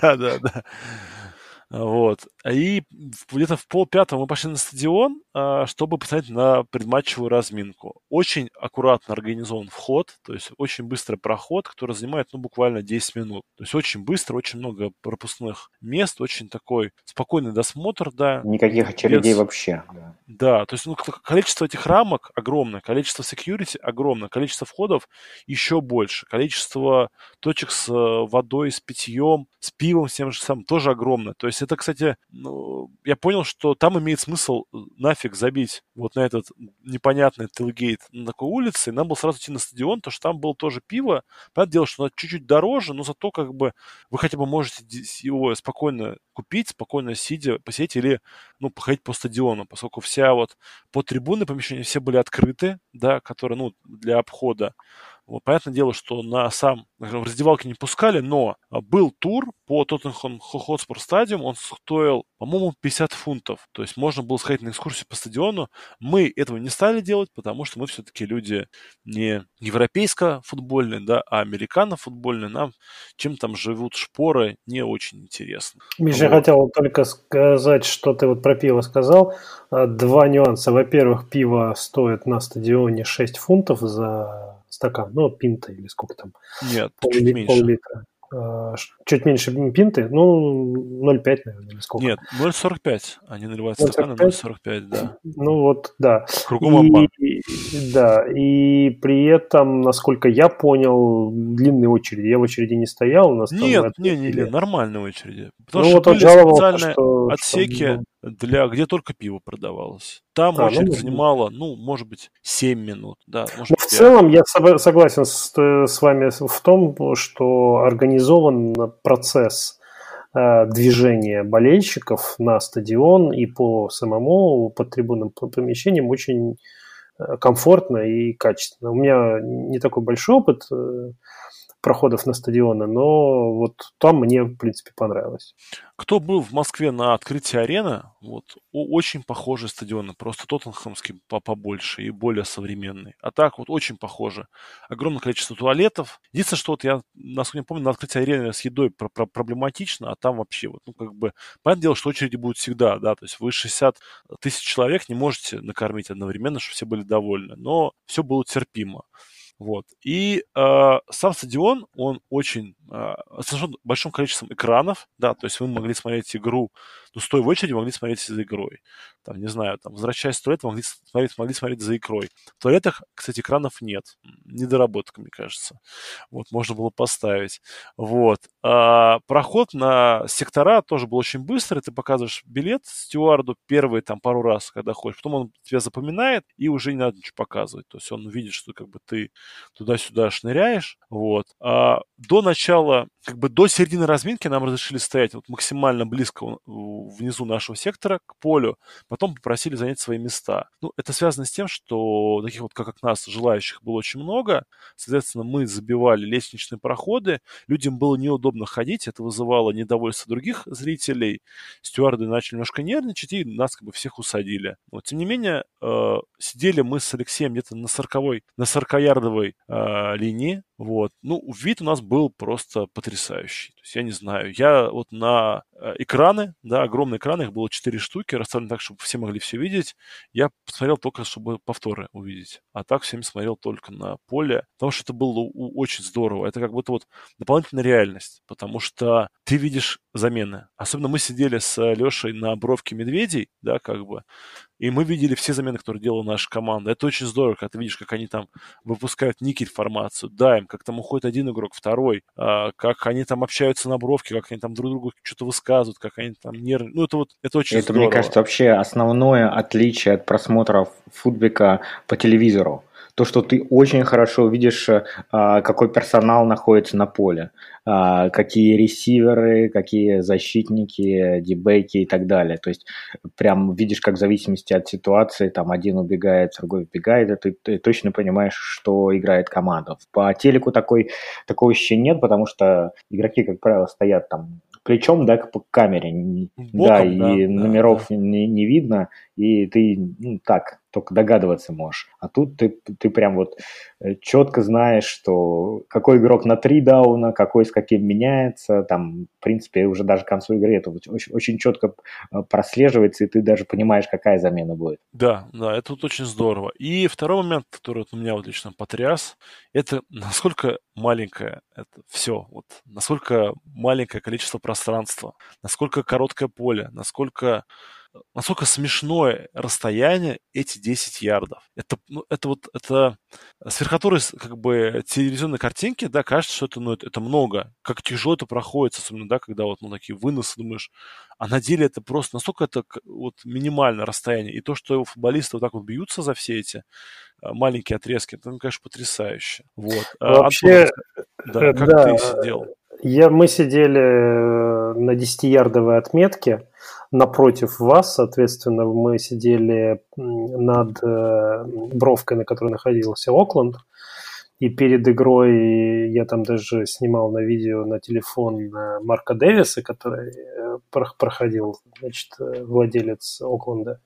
Да, да, да. Вот. И где-то в полпятого мы пошли на стадион, а, чтобы посмотреть на предматчевую разминку. Очень аккуратно организован вход, то есть очень быстрый проход, который занимает ну, буквально 10 минут. То есть очень быстро, очень много пропускных мест, очень такой спокойный досмотр, да. Никаких очередей без... вообще. Да. да, то есть ну, количество этих рамок огромное, количество security огромное, количество входов еще больше, количество точек с э, водой, с питьем, с пивом, с тем же самым тоже огромное. То есть это, кстати, ну, я понял, что там имеет смысл э, нафиг забить вот на этот непонятный тилгейт на такой улице, и нам было сразу идти на стадион, потому что там было тоже пиво. Понятное дело, что оно чуть-чуть дороже, но зато как бы вы хотя бы можете его спокойно купить, спокойно сидя, посидеть или, ну, походить по стадиону, поскольку вся вот по трибуны помещения все были открыты, да, которые, ну, для обхода. Понятное дело, что на сам в раздевалке не пускали, но а, был тур по Тоттенхэм Хотспор стадиум, он стоил, по-моему, 50 фунтов. То есть можно было сходить на экскурсию по стадиону. Мы этого не стали делать, потому что мы все-таки люди не европейско-футбольные, да, а американо-футбольные. Нам чем там живут шпоры не очень интересно. Миша, вот. я хотел только сказать, что ты вот про пиво сказал. А, два нюанса. Во-первых, пиво стоит на стадионе 6 фунтов за стакан, ну, пинта или сколько там. Нет, пол, чуть меньше. Пол-литра. А, чуть меньше пинты, ну, 0,5, наверное, или сколько. Нет, 0,45. Они наливают 0,45? стаканы 0,45, да. Ну вот, да. Кругом обман. Да, и при этом, насколько я понял, длинные очереди. Я в очереди не стоял. У нас Нет, не, не, не, нормальные очереди. Потому ну, что вот были специальные что, отсеки, что для, где только пиво продавалось. Там а, очередь ну, занимала, ну, может быть, 7 минут. Да, может, ну, в целом я согласен с, с вами в том, что организован процесс э, движения болельщиков на стадион и по самому под трибунным помещениям очень э, комфортно и качественно. У меня не такой большой опыт э, проходов на стадионы, но вот там мне, в принципе, понравилось. Кто был в Москве на открытии арены, вот, очень похожие стадионы, просто Тоттенхэмский побольше и более современный. А так вот очень похоже. Огромное количество туалетов. Единственное, что вот я, насколько я помню, на открытии арены с едой про про проблематично, а там вообще вот, ну, как бы, понятное дело, что очереди будут всегда, да, то есть вы 60 тысяч человек не можете накормить одновременно, чтобы все были довольны, но все было терпимо. Вот. И э, сам стадион, он очень э, оснащен большим количеством экранов, да, то есть вы могли смотреть игру, ну, стоя в очереди, могли смотреть за игрой. Там, не знаю, там, возвращаясь в туалет, могли смотреть, могли смотреть за игрой. В туалетах, кстати, экранов нет. Недоработка, мне кажется. Вот, можно было поставить. Вот. А, проход на сектора тоже был очень быстрый. Ты показываешь билет стюарду первый там пару раз, когда ходишь. Потом он тебя запоминает, и уже не надо ничего показывать. То есть он видит, что как бы ты туда-сюда шныряешь. Вот. А до начала, как бы до середины разминки нам разрешили стоять вот максимально близко внизу нашего сектора к полю. Потом попросили занять свои места. Ну, это связано с тем, что таких вот, как нас, желающих было очень много. Соответственно, мы забивали лестничные проходы. Людям было неудобно ходить. Это вызывало недовольство других зрителей. Стюарды начали немножко нервничать, и нас как бы всех усадили. Но, тем не менее, э, сидели мы с Алексеем где-то на 40 на 40-ярдовой э, линии, вот. Ну, вид у нас был просто потрясающий. То есть, я не знаю, я вот на э, экраны, да, огромные экраны, их было 4 штуки, расставлены так, чтобы все могли все видеть. Я посмотрел только, чтобы повторы увидеть. А так всеми смотрел только на поле, потому что это было очень здорово. Это как будто вот дополнительная реальность, потому что ты видишь замены. Особенно мы сидели с Лешей на бровке медведей, да, как бы, и мы видели все замены, которые делала наша команда. Это очень здорово, когда ты видишь, как они там выпускают никель формацию, дайм, как там уходит один игрок, второй, а, как они там общаются на бровке, как они там друг другу что-то высказывают, как они там нервничают. Ну, это вот, это очень это, здорово. мне кажется, вообще основное отличие от просмотров футбика по телевизору то, что ты очень хорошо видишь, а, какой персонал находится на поле, а, какие ресиверы, какие защитники, дебейки и так далее. То есть прям видишь, как в зависимости от ситуации, там один убегает, другой убегает, и ты, ты точно понимаешь, что играет команда. По телеку такой, такого еще нет, потому что игроки, как правило, стоят там плечом, да, к камере, Боком, да, и да, номеров да. Не, не видно, и ты ну, так только догадываться можешь. А тут ты, ты прям вот э, четко знаешь, что какой игрок на три дауна, какой с каким меняется, там, в принципе, уже даже к концу игры это очень, очень четко э, прослеживается, и ты даже понимаешь, какая замена будет. Да, да, это вот очень здорово. И второй момент, который вот у меня вот лично потряс, это насколько маленькое это все, вот насколько маленькое количество пространства, насколько короткое поле, насколько насколько смешное расстояние эти 10 ярдов. Это, ну, это вот, это с верхотуры как бы телевизионной картинки, да, кажется, что это, ну, это, это много. Как тяжело это проходит, особенно, да, когда вот, ну, такие выносы, думаешь, а на деле это просто настолько это вот минимальное расстояние. И то, что футболисты вот так вот бьются за все эти а, маленькие отрезки, это, ну, конечно, потрясающе. Вот. А, Вообще, Антон, да, как да, ты сидел? Я, мы сидели э, на 10-ярдовой отметке, напротив вас, соответственно, мы сидели над э, бровкой, на которой находился Окленд, и перед игрой я там даже снимал на видео на телефон э, Марка Дэвиса, который проходил, значит, владелец Окленда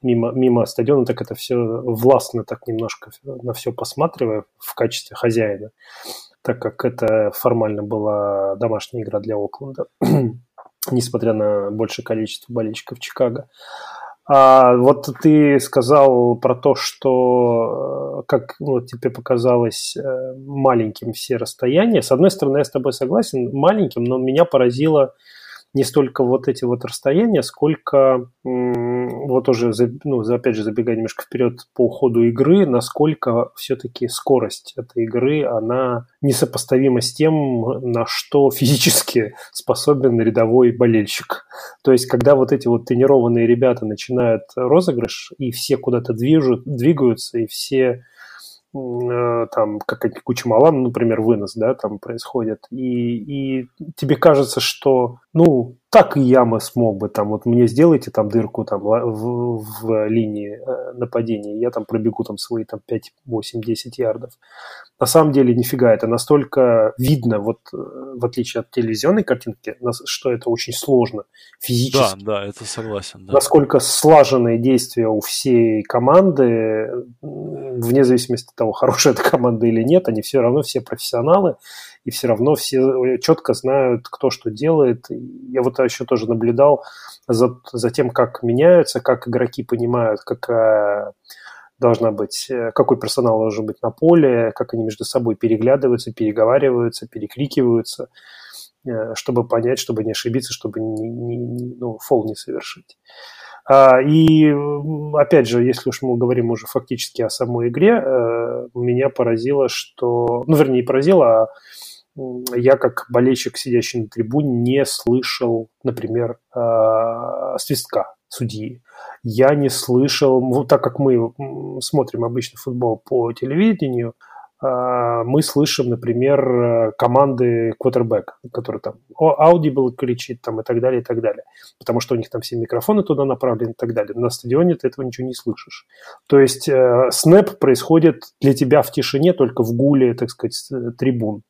мимо, мимо стадиона, так это все властно так немножко на все посматривая в качестве хозяина, так как это формально была домашняя игра для Окленда [clears throat] несмотря на большее количество болельщиков Чикаго. А вот ты сказал про то, что, э, как вот тебе показалось, э, маленьким все расстояния. С одной стороны, я с тобой согласен, маленьким, но меня поразило не столько вот эти вот расстояния, сколько вот уже, ну, опять же, забегая немножко вперед по ходу игры, насколько все-таки скорость этой игры, она несопоставима с тем, на что физически способен рядовой болельщик. То есть, когда вот эти вот тренированные ребята начинают розыгрыш, и все куда-то движут, двигаются, и все Э, там какая-нибудь куча малан, например, вынос, да, там происходит, и, и тебе кажется, что, ну, так и я смог бы, там, вот мне сделайте там дырку там в, в линии э, нападения, я там пробегу там свои там 5, 8, 10 ярдов. На самом деле нифига, это настолько видно, вот э, в отличие от телевизионной картинки, что это очень сложно физически. Да, да, это согласен. Да. Насколько слаженные действия у всей команды, вне зависимости от того, хорошая эта команда или нет, они все равно все профессионалы, и все равно все четко знают, кто что делает. Я вот еще тоже наблюдал за, за тем, как меняются, как игроки понимают, какая должна быть, какой персонал должен быть на поле, как они между собой переглядываются, переговариваются, перекрикиваются, э, чтобы понять, чтобы не ошибиться, чтобы не, не, не, ну, фол не совершить. А, и опять же, если уж мы говорим уже фактически о самой игре, э, меня поразило, что, ну, вернее, не поразило, а я как болельщик, сидящий на трибуне, не слышал, например, а, свистка судьи. Я не слышал, ну, так как мы смотрим обычно футбол по телевидению, мы слышим, например, команды квотербека, который там Audible кричит там и так далее, и так далее. Потому что у них там все микрофоны туда направлены и так далее. На стадионе ты этого ничего не слышишь. То есть э, снэп происходит для тебя в тишине, только в гуле, так сказать, трибун.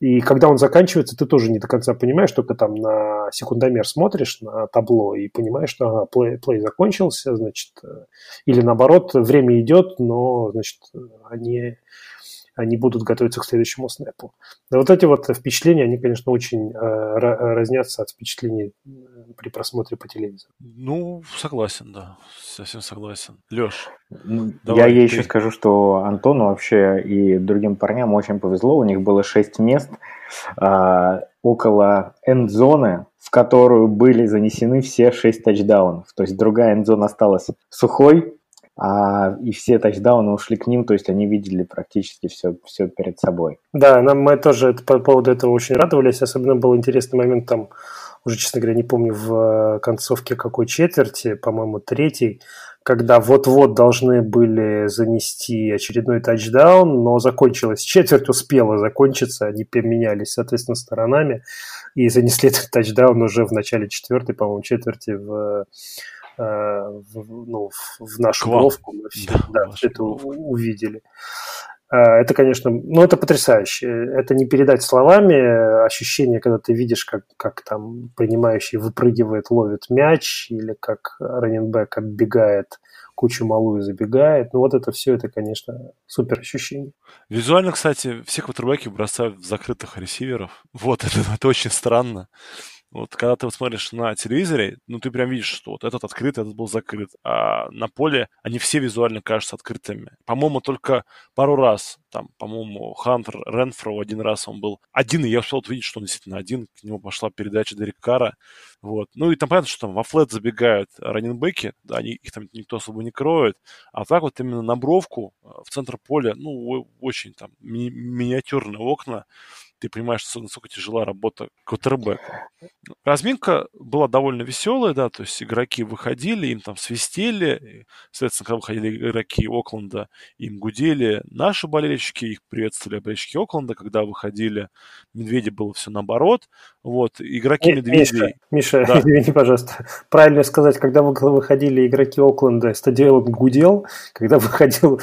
И когда он заканчивается, ты тоже не до конца понимаешь, только там на секундомер смотришь на табло и понимаешь, что ага, плей, плей закончился, значит, э, или наоборот, время идет, но, значит, они они будут готовиться к следующему снэпу. Но вот эти вот впечатления, они, конечно, очень э, разнятся от впечатлений э, при просмотре по телевизору. Ну, согласен, да, совсем согласен. Леш, ну, я ей еще скажу, что Антону вообще и другим парням очень повезло. У них было шесть мест э, около эндзоны, в которую были занесены все шесть тачдаунов. То есть другая эндзона осталась сухой, а, и все тачдауны ушли к ним, то есть они видели практически все, все перед собой. Да, нам мы тоже по поводу этого очень радовались. Особенно был интересный момент там, уже, честно говоря, не помню в э, концовке какой четверти, по-моему, третий, когда вот-вот должны были занести очередной тачдаун, но закончилась четверть, успела закончиться, они поменялись, соответственно, сторонами и занесли [laughs] этот тачдаун уже в начале четвертой, по-моему, четверти в в, ну, в нашу Класс. бровку, мы все, да, да, все это увидели. Э, это, конечно, ну, это потрясающе. Это не передать словами. Ощущение, когда ты видишь, как, как там принимающий выпрыгивает, ловит мяч, или как раненбэк отбегает кучу малую забегает. Ну, вот это все, это, конечно, супер ощущение. Визуально, кстати, все квотербеки бросают в закрытых ресиверов. Вот, [laughs] это, это очень странно. Вот когда ты вот смотришь на телевизоре, ну ты прям видишь, что вот этот открыт, этот был закрыт. А на поле они все визуально кажутся открытыми. По-моему, только пару раз, там, по-моему, Хантер Ренфро один раз он был один, и я успел увидеть, что он действительно один, к нему пошла передача Дерек Кара. Вот. Ну и там понятно, что там во флет забегают раненбеки, да, они, их там никто особо не кроет. А так вот именно на бровку э, в центр поля, ну, очень там ми- миниатюрные окна, ты понимаешь, насколько тяжела работа квотербека. Разминка была довольно веселая, да, то есть игроки выходили, им там свистели, соответственно, когда выходили игроки Окленда, им гудели наши болельщики, их приветствовали болельщики Окленда, когда выходили медведи, было все наоборот, вот, игроки медведей... Миша, да. [laughs] извини, пожалуйста, правильно сказать, когда выходили игроки Окленда, стадион гудел, когда [laughs] выходил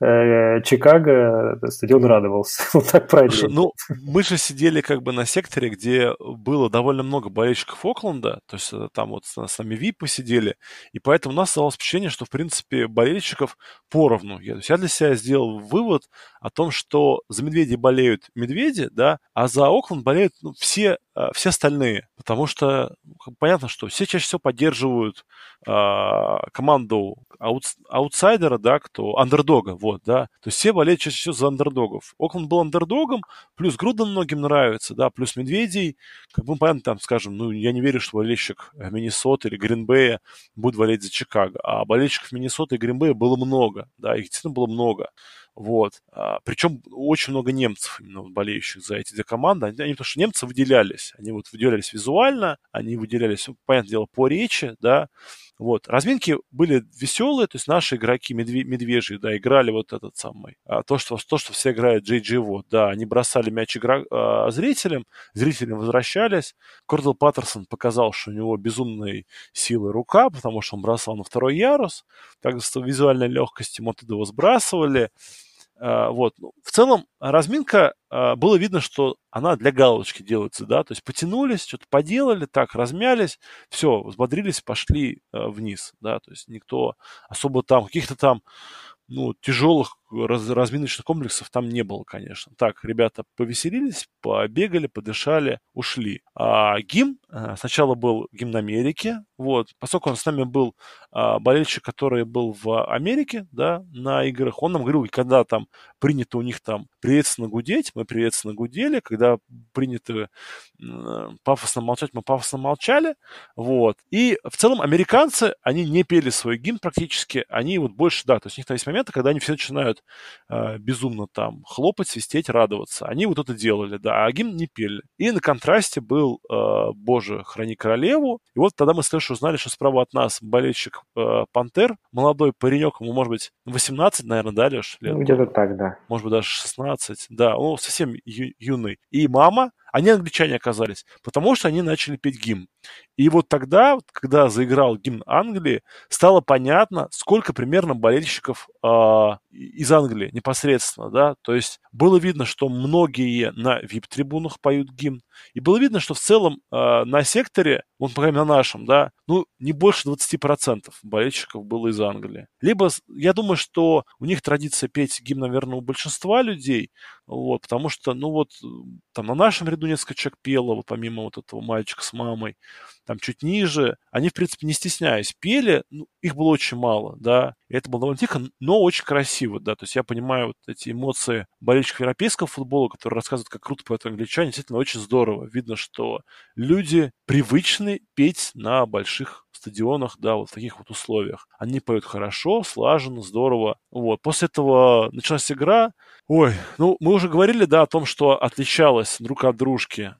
э, Чикаго, стадион радовался, [laughs] вот так правильно. Ну, мы же сидели как бы на секторе, где было довольно много болельщиков Окленда, то есть э, там вот с нами VIP посидели, и поэтому у нас оставалось впечатление, что, в принципе, болельщиков поровну. Я, то есть я для себя сделал вывод о том, что за медведи болеют медведи, да, а за Окленд болеют ну, все, э, все остальные. Потому что понятно, что все чаще всего поддерживают э, команду аут, аутсайдера, да, кто андердога, вот, да. То есть все болеют чаще всего за андердогов. Окленд был андердогом, плюс Груден многим нравится, да, плюс Медведей. Как бы, понятно, там, скажем, ну, я не верю, что болельщик Миннесоты или Гринбея будет болеть за Чикаго. А болельщиков Миннесоты и Гринбея было много, да, их действительно было много. Вот. А, причем очень много немцев именно болеющих за эти две команды. Они, они потому что немцы выделялись. Они вот выделялись визуально, они выделялись, ну, понятное дело, по речи, да, вот. Разминки были веселые, то есть наши игроки медве- медвежьи, да, играли вот этот самый, а, то, что, то, что все играют JG вот, да, они бросали мяч игра, а, зрителям, зрители возвращались. Кордел Паттерсон показал, что у него безумной силы рука, потому что он бросал на второй ярус, так с визуальной оттуда его сбрасывали. А, вот. Ну, в целом, разминка, а, было видно, что она для галочки делается, да, то есть потянулись, что-то поделали, так, размялись, все, взбодрились, пошли а, вниз, да, то есть никто особо там, каких-то там ну, тяжелых раз, разминочных комплексов там не было, конечно. Так, ребята повеселились, побегали, подышали, ушли. А гимн э, сначала был гимн Америки, вот, поскольку он с нами был а, болельщик, который был в Америке, да, на играх, он нам говорил, когда там принято у них там приветственно гудеть, мы приветственно гудели, когда принято э, пафосно молчать, мы пафосно молчали, вот. И в целом американцы, они не пели свой гимн практически, они вот больше, да, то есть у них там есть моменты, когда они все начинают э, безумно там хлопать, свистеть, радоваться. Они вот это делали, да, а гимн не пели. И на контрасте был э, «Боже, храни королеву». И вот тогда мы с Тэш узнали, что справа от нас болельщик э, Пантер, молодой паренек, ему, может быть, 18, наверное, да, Леш? Лет? Ну, где-то так, да. Может быть, даже 16, да, он совсем ю- юный. И мама, они англичане оказались, потому что они начали петь гимн. И вот тогда, когда заиграл гимн Англии, стало понятно, сколько примерно болельщиков э, из Англии непосредственно, да, то есть было видно, что многие на VIP-трибунах поют гимн, и было видно, что в целом э, на секторе, вот, по крайней мере, на нашем, да, ну, не больше 20% болельщиков было из Англии. Либо, я думаю, что у них традиция петь гимн, наверное, у большинства людей, вот, потому что, ну, вот, там на нашем ряду несколько человек пело, вот, помимо вот этого мальчика с мамой, там чуть ниже, они, в принципе, не стесняясь, пели, ну, их было очень мало, да, и это было довольно тихо, но очень красиво, да, то есть я понимаю вот эти эмоции болельщиков европейского футбола, которые рассказывают, как круто поют англичане, действительно очень здорово. Видно, что люди привычны петь на больших стадионах, да, вот в таких вот условиях. Они поют хорошо, слаженно, здорово. Вот. После этого началась игра. Ой, ну, мы уже говорили, да, о том, что отличалось друг от дружки.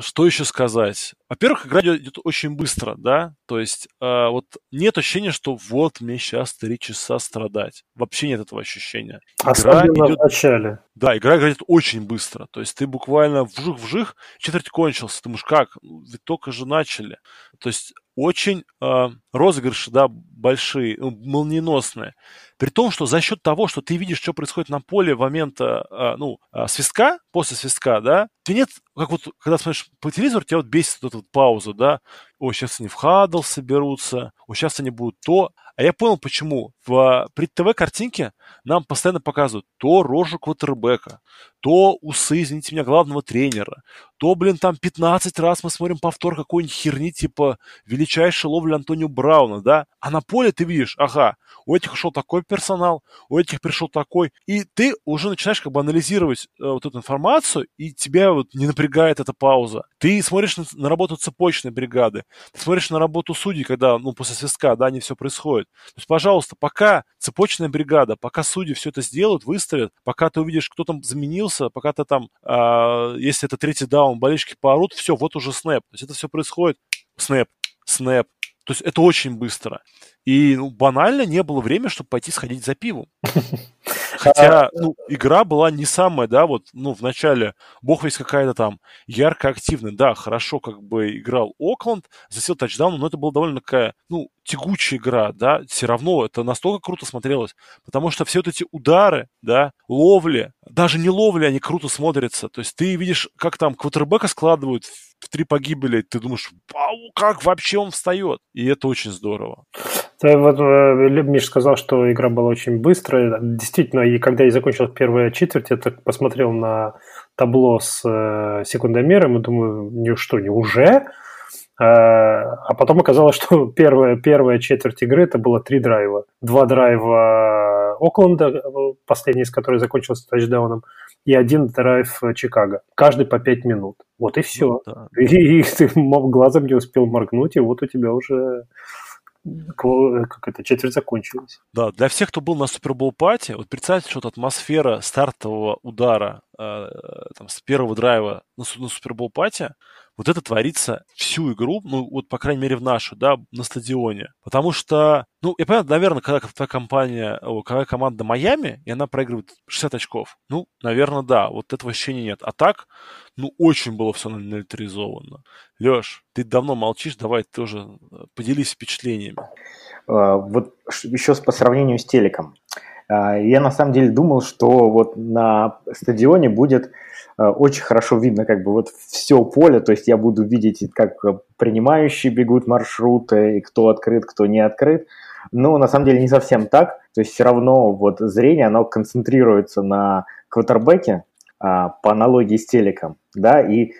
Что еще сказать? Во-первых, игра идет очень быстро, да, то есть э, вот нет ощущения, что вот мне сейчас три часа страдать. Вообще нет этого ощущения. Игра идет... в начале. Да, игра идет очень быстро, то есть ты буквально вжих-вжих, четверть кончился, ты думаешь, как? Ведь только же начали. То есть очень э, розыгрыши, да, большие, ну, молниеносные. При том, что за счет того, что ты видишь, что происходит на поле в момент, э, ну, э, свистка, после свистка, да, ты нет, как вот, когда смотришь по телевизору, тебя вот бесит вот эта вот пауза, да, о, сейчас они в хадл соберутся, о, сейчас они будут то. А я понял, почему. В пред-ТВ-картинке нам постоянно показывают то рожу квотербека, то усы, извините меня, главного тренера, то, блин, там 15 раз мы смотрим повтор какой-нибудь херни, типа величайшая ловля Антонио Брауна, да? А на поле ты видишь, ага, у этих ушел такой персонал, у этих пришел такой, и ты уже начинаешь как бы анализировать э, вот эту информацию, и тебя вот не напрягает эта пауза. Ты смотришь на, на работу цепочной бригады, ты смотришь на работу судей, когда, ну, после свистка, да, не все происходит. То есть, пожалуйста, пока цепочная бригада, пока судьи все это сделают, выставят, пока ты увидишь, кто там заменился, пока ты там, э, если это третий даун, болельщики поорут, все, вот уже снэп. То есть это все происходит, снэп, снэп. То есть это очень быстро. И ну, банально не было времени, чтобы пойти сходить за пивом. Хотя, ну, игра была не самая, да, вот, ну, в начале, бог весь какая-то там ярко активная, да, хорошо как бы играл Окленд, засел тачдаун, но это была довольно такая, ну, тягучая игра, да, все равно это настолько круто смотрелось, потому что все вот эти удары, да, ловли, даже не ловли, они круто смотрятся, то есть ты видишь, как там квотербека складывают в три погибели, ты думаешь, вау, как вообще он встает, и это очень здорово. Вот, э, Миш сказал, что игра была очень быстрая. Действительно, и когда я закончил первая четверть, я так посмотрел на табло с э, секундомером и думаю, не что, не уже? Э, а потом оказалось, [laughs] что первая, первая четверть игры это было три драйва. Два драйва Окленда, последний из которых закончился тачдауном, и один драйв Чикаго. Каждый по пять минут. Вот и все. Ну, да. и, и ты глазом не успел моргнуть, и вот у тебя уже как это, четверть закончилась. Да, для всех, кто был на Супербол пати, вот представьте, что атмосфера стартового удара э, там, с первого драйва на, на Супербол пати, вот это творится всю игру, ну, вот, по крайней мере, в нашу, да, на стадионе. Потому что, ну, я понимаю, наверное, когда твоя компания, когда команда Майами, и она проигрывает 60 очков, ну, наверное, да, вот этого ощущения нет. А так, ну, очень было все наэлектризовано. Леш, ты давно молчишь, давай тоже э, поделись впечатлениями. А, вот еще по сравнению с телеком. А, я на самом деле думал, что вот на стадионе будет э, очень хорошо видно как бы вот все поле, то есть я буду видеть, как принимающие бегут маршруты, и кто открыт, кто не открыт. Но на самом деле не совсем так. То есть все равно вот зрение, оно концентрируется на квотербеке, а, по аналогии с телеком, да, и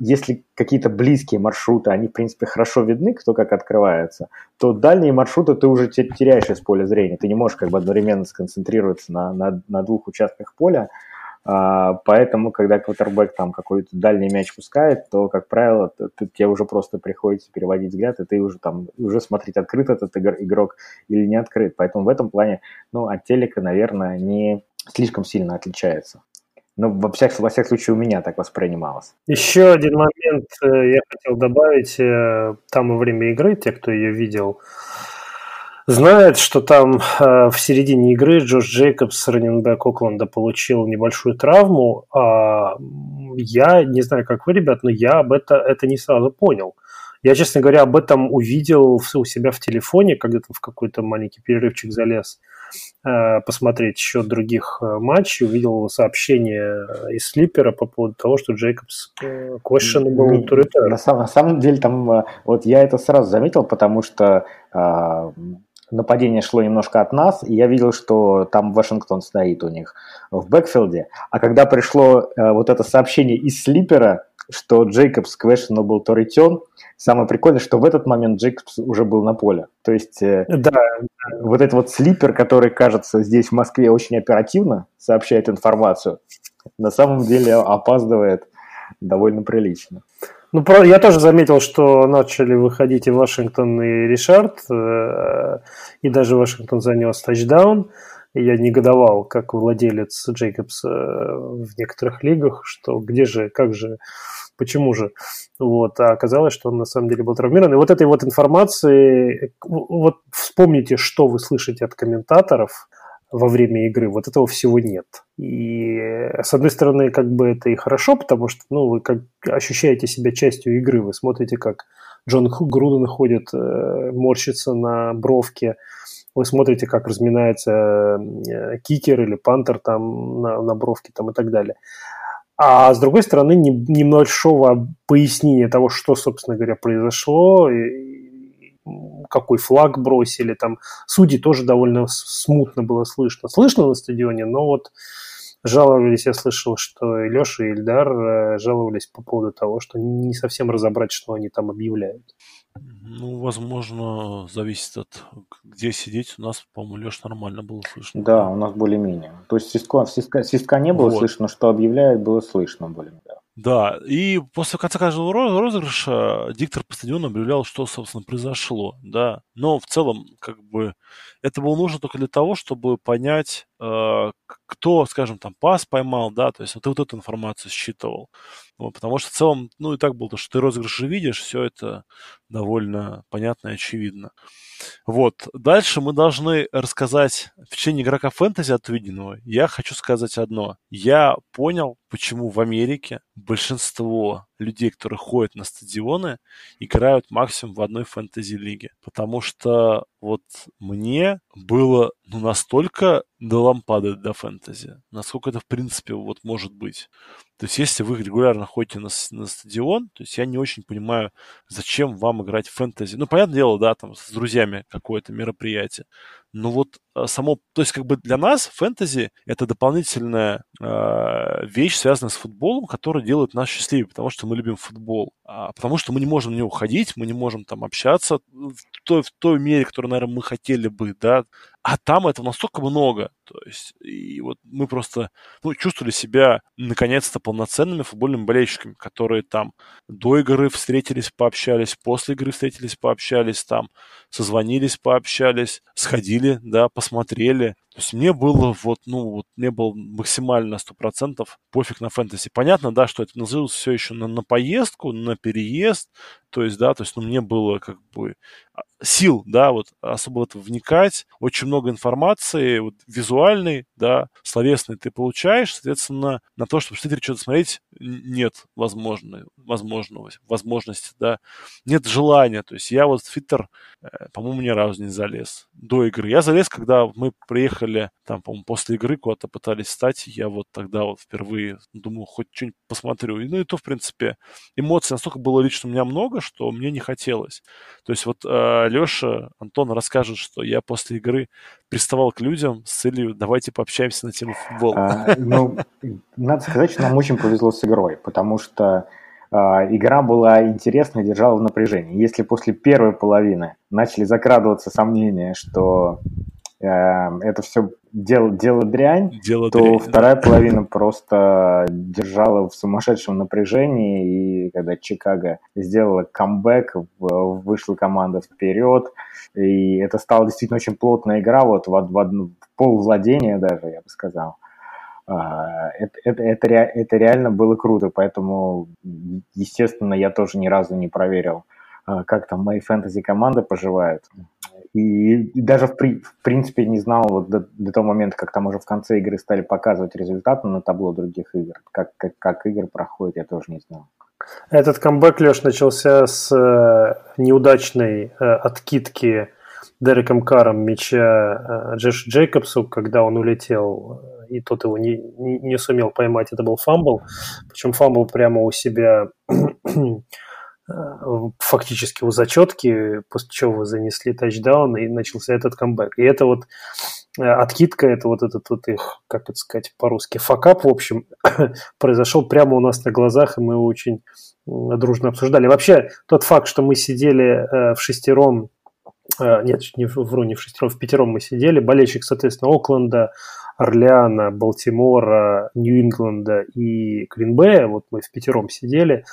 если какие-то близкие маршруты, они, в принципе, хорошо видны, кто как открывается, то дальние маршруты ты уже теряешь из поля зрения. Ты не можешь как бы одновременно сконцентрироваться на, на, на двух участках поля. А, поэтому, когда квотербек там какой-то дальний мяч пускает, то, как правило, ты, тебе уже просто приходится переводить взгляд, и ты уже там уже смотреть, открыт этот игрок или не открыт. Поэтому в этом плане, ну, от телека, наверное, не слишком сильно отличается. Ну, во всяком, во всяком случае, у меня так воспринималось. Еще один момент э, я хотел добавить. Э, там во время игры, те, кто ее видел, знают, что там э, в середине игры Джош Джейкобс, раненбэк Окленда, получил небольшую травму. А я не знаю, как вы, ребят, но я об это, это не сразу понял. Я, честно говоря, об этом увидел у себя в телефоне, когда то в какой-то маленький перерывчик залез посмотреть счет других э, матчей, увидел сообщение из Слипера по поводу того, что Джейкобс questionable to return. На, самом, на самом деле, там, вот я это сразу заметил, потому что нападение шло немножко от нас, и я видел, что там Вашингтон стоит у них в бэкфилде. А когда пришло э, вот это сообщение из слипера, что Джейкобс questionable to return, самое прикольное, что в этот момент Джейкобс уже был на поле. То есть э, да, вот этот вот слипер, который, кажется, здесь в Москве очень оперативно сообщает информацию, на самом деле опаздывает довольно прилично. Ну, я тоже заметил, что начали выходить и Вашингтон, и Ришард, э, и даже Вашингтон занес тачдаун. И я негодовал, как владелец Джейкобс в некоторых лигах, что где же, как же, почему же. Вот. А оказалось, что он на самом деле был травмирован. И вот этой вот информации, вот вспомните, что вы слышите от комментаторов – во время игры. Вот этого всего нет. И с одной стороны, как бы это и хорошо, потому что ну, вы как ощущаете себя частью игры. Вы смотрите, как Джон Груден ходит, э, морщится на бровке. Вы смотрите, как разминается э, кикер или пантер там на, на бровке там, и так далее. А с другой стороны, не, небольшого пояснения того, что, собственно говоря, произошло, какой флаг бросили, там судьи тоже довольно смутно было слышно. Слышно на стадионе, но вот жаловались, я слышал, что и Леша, и Ильдар э, жаловались по поводу того, что не совсем разобрать, что они там объявляют. Ну, возможно, зависит от где сидеть. У нас, по-моему, Леш нормально было слышно. Да, у нас более-менее. То есть свистка, свистка, свистка не было вот. слышно, что объявляют, было слышно более-менее. Да, и после конца каждого розыгрыша диктор по стадиону объявлял, что, собственно, произошло, да. Но в целом, как бы, это было нужно только для того, чтобы понять, кто, скажем, там, пас поймал, да, то есть ты вот эту информацию считывал. Вот, потому что в целом, ну, и так было, то, что ты розыгрыши видишь, все это довольно понятно и очевидно. Вот. Дальше мы должны рассказать в течение игрока фэнтези от увиденного. Я хочу сказать одно. Я понял, почему в Америке большинство людей, которые ходят на стадионы, играют максимум в одной фэнтези-лиге. Потому что вот мне было ну, настолько до лампады до фэнтези, насколько это в принципе вот может быть. То есть, если вы регулярно ходите на, на стадион, то есть я не очень понимаю, зачем вам играть в фэнтези. Ну, понятное дело, да, там с друзьями какое-то мероприятие. Но вот а, само, то есть как бы для нас фэнтези это дополнительная э, вещь, связанная с футболом, которая делает нас счастливее, потому что мы любим футбол, а, потому что мы не можем на него ходить, мы не можем там общаться в той, в той мере, которую, наверное, мы хотели бы, да, а там этого настолько много. То есть, и вот мы просто ну, чувствовали себя наконец-то полноценными футбольными болельщиками, которые там до игры встретились, пообщались, после игры встретились, пообщались, там созвонились, пообщались, сходили, да, посмотрели. То есть мне было вот, ну, вот мне было максимально сто процентов пофиг на фэнтези. Понятно, да, что это называлось все еще на, на поездку, на переезд, то есть, да, то есть, ну, мне было как бы а, сил, да, вот особо в это вникать, очень много информации, вот визуальной, да, словесной ты получаешь, соответственно, на то, чтобы в Твиттере что-то смотреть, нет возможной, возможного, возможности, да, нет желания, то есть я вот в Твиттер, э, по-моему, ни разу не залез до игры. Я залез, когда мы приехали приехали, там, по-моему, после игры куда-то пытались встать, я вот тогда вот впервые думал, хоть что-нибудь посмотрю. И, ну и то, в принципе, эмоций настолько было лично у меня много, что мне не хотелось. То есть вот э, Леша, Антон расскажет, что я после игры приставал к людям с целью давайте пообщаемся на тему футбола. А, ну, надо сказать, что нам очень повезло с игрой, потому что а, игра была интересная, держала в напряжении. Если после первой половины начали закрадываться сомнения, что это все дело, дело дрянь, дело то дрянь, вторая да. половина просто держала в сумасшедшем напряжении, и когда Чикаго сделала камбэк, вышла команда вперед, и это стала действительно очень плотная игра, вот в, в, в полвладения даже, я бы сказал. А, это, это, это, это реально было круто, поэтому, естественно, я тоже ни разу не проверил, а, как там мои фэнтези-команды поживают. И, даже в, при, в принципе не знал вот до, до того момента, как там уже в конце игры стали показывать результаты на табло других игр. Как, как, как игры проходят, я тоже не знал. Этот камбэк, Леш, начался с э, неудачной э, откидки Дереком Каром мяча э, Джеш Джейкобсу, когда он улетел, и тот его не, не сумел поймать. Это был fumble. Причем fumble прямо у себя фактически у зачетки, после чего вы занесли тачдаун, и начался этот камбэк. И это вот откидка, это вот этот вот их, как это сказать по-русски, fuck-up, в общем, [coughs] произошел прямо у нас на глазах, и мы очень дружно обсуждали. Вообще, тот факт, что мы сидели э, в шестером, э, нет, не вру, не в шестером, в пятером мы сидели, болельщик, соответственно, Окленда, Орлеана, Балтимора, Нью-Ингланда и Гринбея, вот мы в пятером сидели,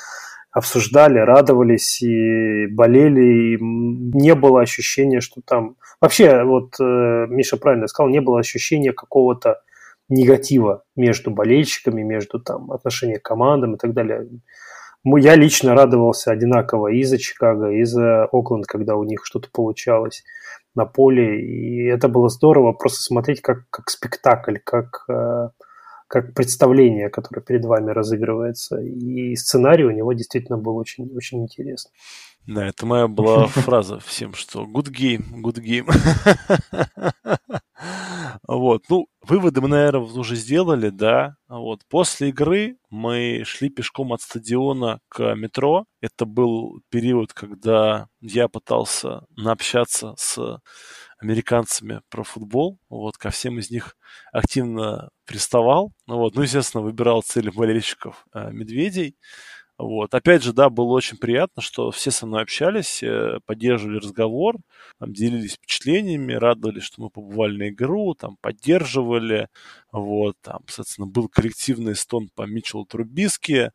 обсуждали, радовались и болели, и не было ощущения, что там... Вообще, вот э, Миша правильно сказал, не было ощущения какого-то негатива между болельщиками, между там отношения к командам и так далее я лично радовался одинаково и за Чикаго, и за Окленд, когда у них что-то получалось на поле. И это было здорово просто смотреть как, как спектакль, как, э, как представление, которое перед вами разыгрывается. И сценарий у него действительно был очень, очень интересный. Да, это моя была [laughs] фраза всем, что good game, good game. [laughs] Вот, ну, выводы мы, наверное, уже сделали, да. Вот, после игры мы шли пешком от стадиона к метро. Это был период, когда я пытался наобщаться с американцами про футбол. Вот, ко всем из них активно приставал. Вот, ну, естественно, выбирал цели болельщиков э, медведей. Вот. Опять же, да, было очень приятно, что все со мной общались, э, поддерживали разговор, там, делились впечатлениями, радовались, что мы побывали на игру, там, поддерживали. Вот, там, соответственно, был коллективный стон по Митчеллу Трубиске.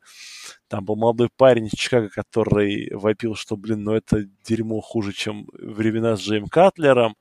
Там был молодой парень из Чикаго, который вопил, что, блин, ну это дерьмо хуже, чем времена с Джейм Катлером.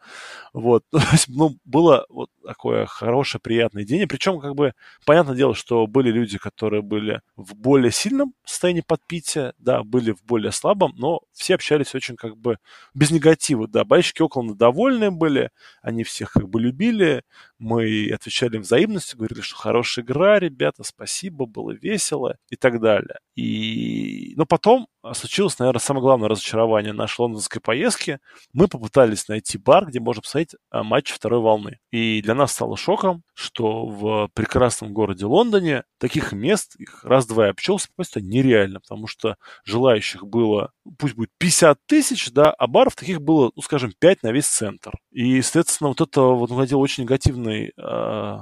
Вот, [laughs] ну, было вот такое хорошее, приятное день. Причем, как бы, понятное дело, что были люди, которые были в более сильном состоянии подпития, да, были в более слабом, но все общались очень, как бы, без негатива, да. Болельщики Окленда довольны были, они всех, как бы, любили, мы отвечали взаимностью, говорили, что хорошая игра, ребята, спасибо, было весело и так далее. И... Но потом случилось, наверное, самое главное разочарование нашей лондонской поездки. Мы попытались найти бар, где можно посмотреть а, матч второй волны. И для нас стало шоком, что в прекрасном городе Лондоне таких мест, их раз-два я обчелся, просто нереально, потому что желающих было, пусть будет 50 тысяч, да, а баров таких было, ну, скажем, 5 на весь центр. И, соответственно, вот это вот находил очень негативный э,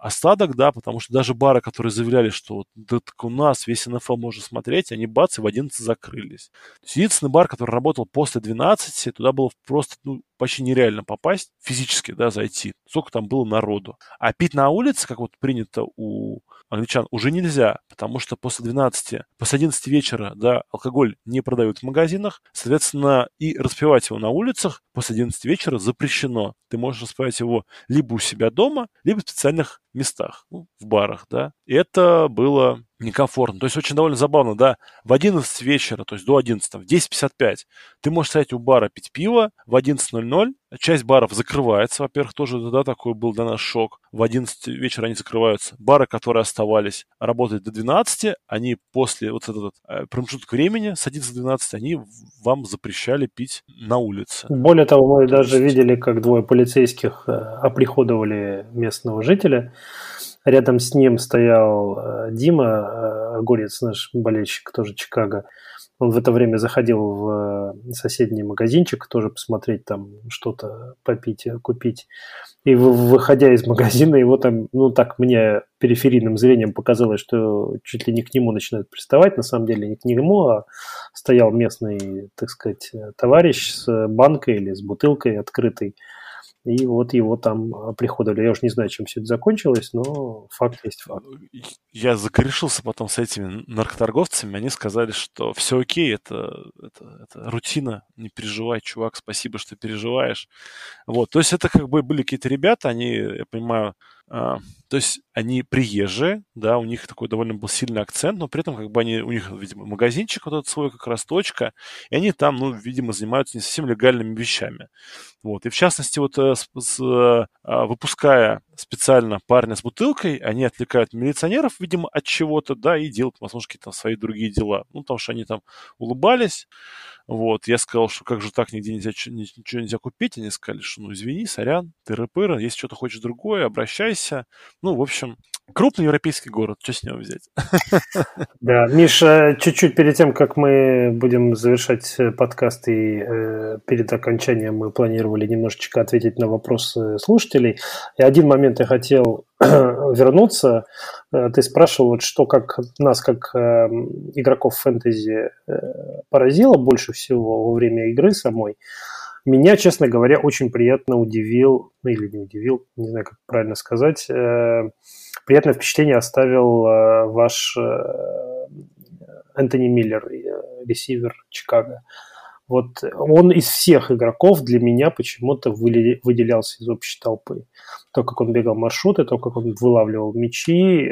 остаток, да, потому что даже бары, которые заявляли, что вот да, так у нас весь НФЛ можно смотреть, они бац, и в 11 закрылись. То есть единственный бар, который работал после 12, туда было просто ну, почти нереально попасть, физически, да, зайти. Сколько там было народу. А пить на улице, как вот принято у англичан, уже нельзя, потому что после 12, после 11 вечера, да, алкоголь не продают в магазинах, соответственно, и распивать его на улицах после 11 вечера запрещено. Ты можешь распивать его либо у себя дома, либо в специальных местах, ну, в барах, да. И это было некомфортно. То есть очень довольно забавно, да, в 11 вечера, то есть до 11, в 10.55 ты можешь стоять у бара пить пиво, в 11.00 часть баров закрывается, во-первых, тоже, да, такой был для нас шок. В 11 вечера они закрываются. Бары, которые оставались, работают до 12, они после вот этот э, промежуток времени с 11 до 12, они вам запрещали пить на улице. Более того, мы даже видели, как двое полицейских э, оприходовали местного жителя, Рядом с ним стоял э, Дима э, Огурец, наш болельщик, тоже Чикаго. Он в это время заходил в э, соседний магазинчик, тоже посмотреть там что-то попить, купить. И выходя из магазина, его там, ну так мне периферийным зрением показалось, что чуть ли не к нему начинают приставать. На самом деле не к нему, а стоял местный, так сказать, товарищ с банкой или с бутылкой открытой и вот его там приходовали. Я уж не знаю, чем все это закончилось, но факт есть факт. Я закорешился потом с этими наркоторговцами, они сказали, что все окей, это, это, это рутина, не переживай, чувак, спасибо, что переживаешь. Вот, то есть это как бы были какие-то ребята, они, я понимаю, а, то есть они приезжие, да, у них такой довольно был сильный акцент, но при этом как бы они, у них, видимо, магазинчик вот этот свой как раз точка, и они там, ну, видимо, занимаются не совсем легальными вещами. Вот. И в частности, вот с, с, а, выпуская специально парня с бутылкой, они отвлекают милиционеров, видимо, от чего-то, да, и делают, возможно, какие-то свои другие дела. Ну, потому что они там улыбались, вот, я сказал, что как же так, нигде нельзя, ничего нельзя купить. Они сказали, что ну извини, сорян, тыры-пыры, если что-то хочешь другое, обращайся. Ну, в общем, крупный европейский город, что с него взять? [laughs] Да, Миша, чуть-чуть перед тем, как мы будем завершать э, подкаст и э, перед окончанием мы планировали немножечко ответить на вопросы слушателей. И один момент я хотел [clears throat] вернуться. Э, ты спрашивал, вот что как нас, как э, игроков фэнтези, э, поразило больше всего во время игры самой. Меня, честно говоря, очень приятно удивил, ну или не удивил, не знаю, как правильно сказать, приятное впечатление оставил ваш Энтони Миллер, ресивер Чикаго. Вот он из всех игроков для меня почему-то выделялся из общей толпы. То, как он бегал маршруты, то, как он вылавливал мячи,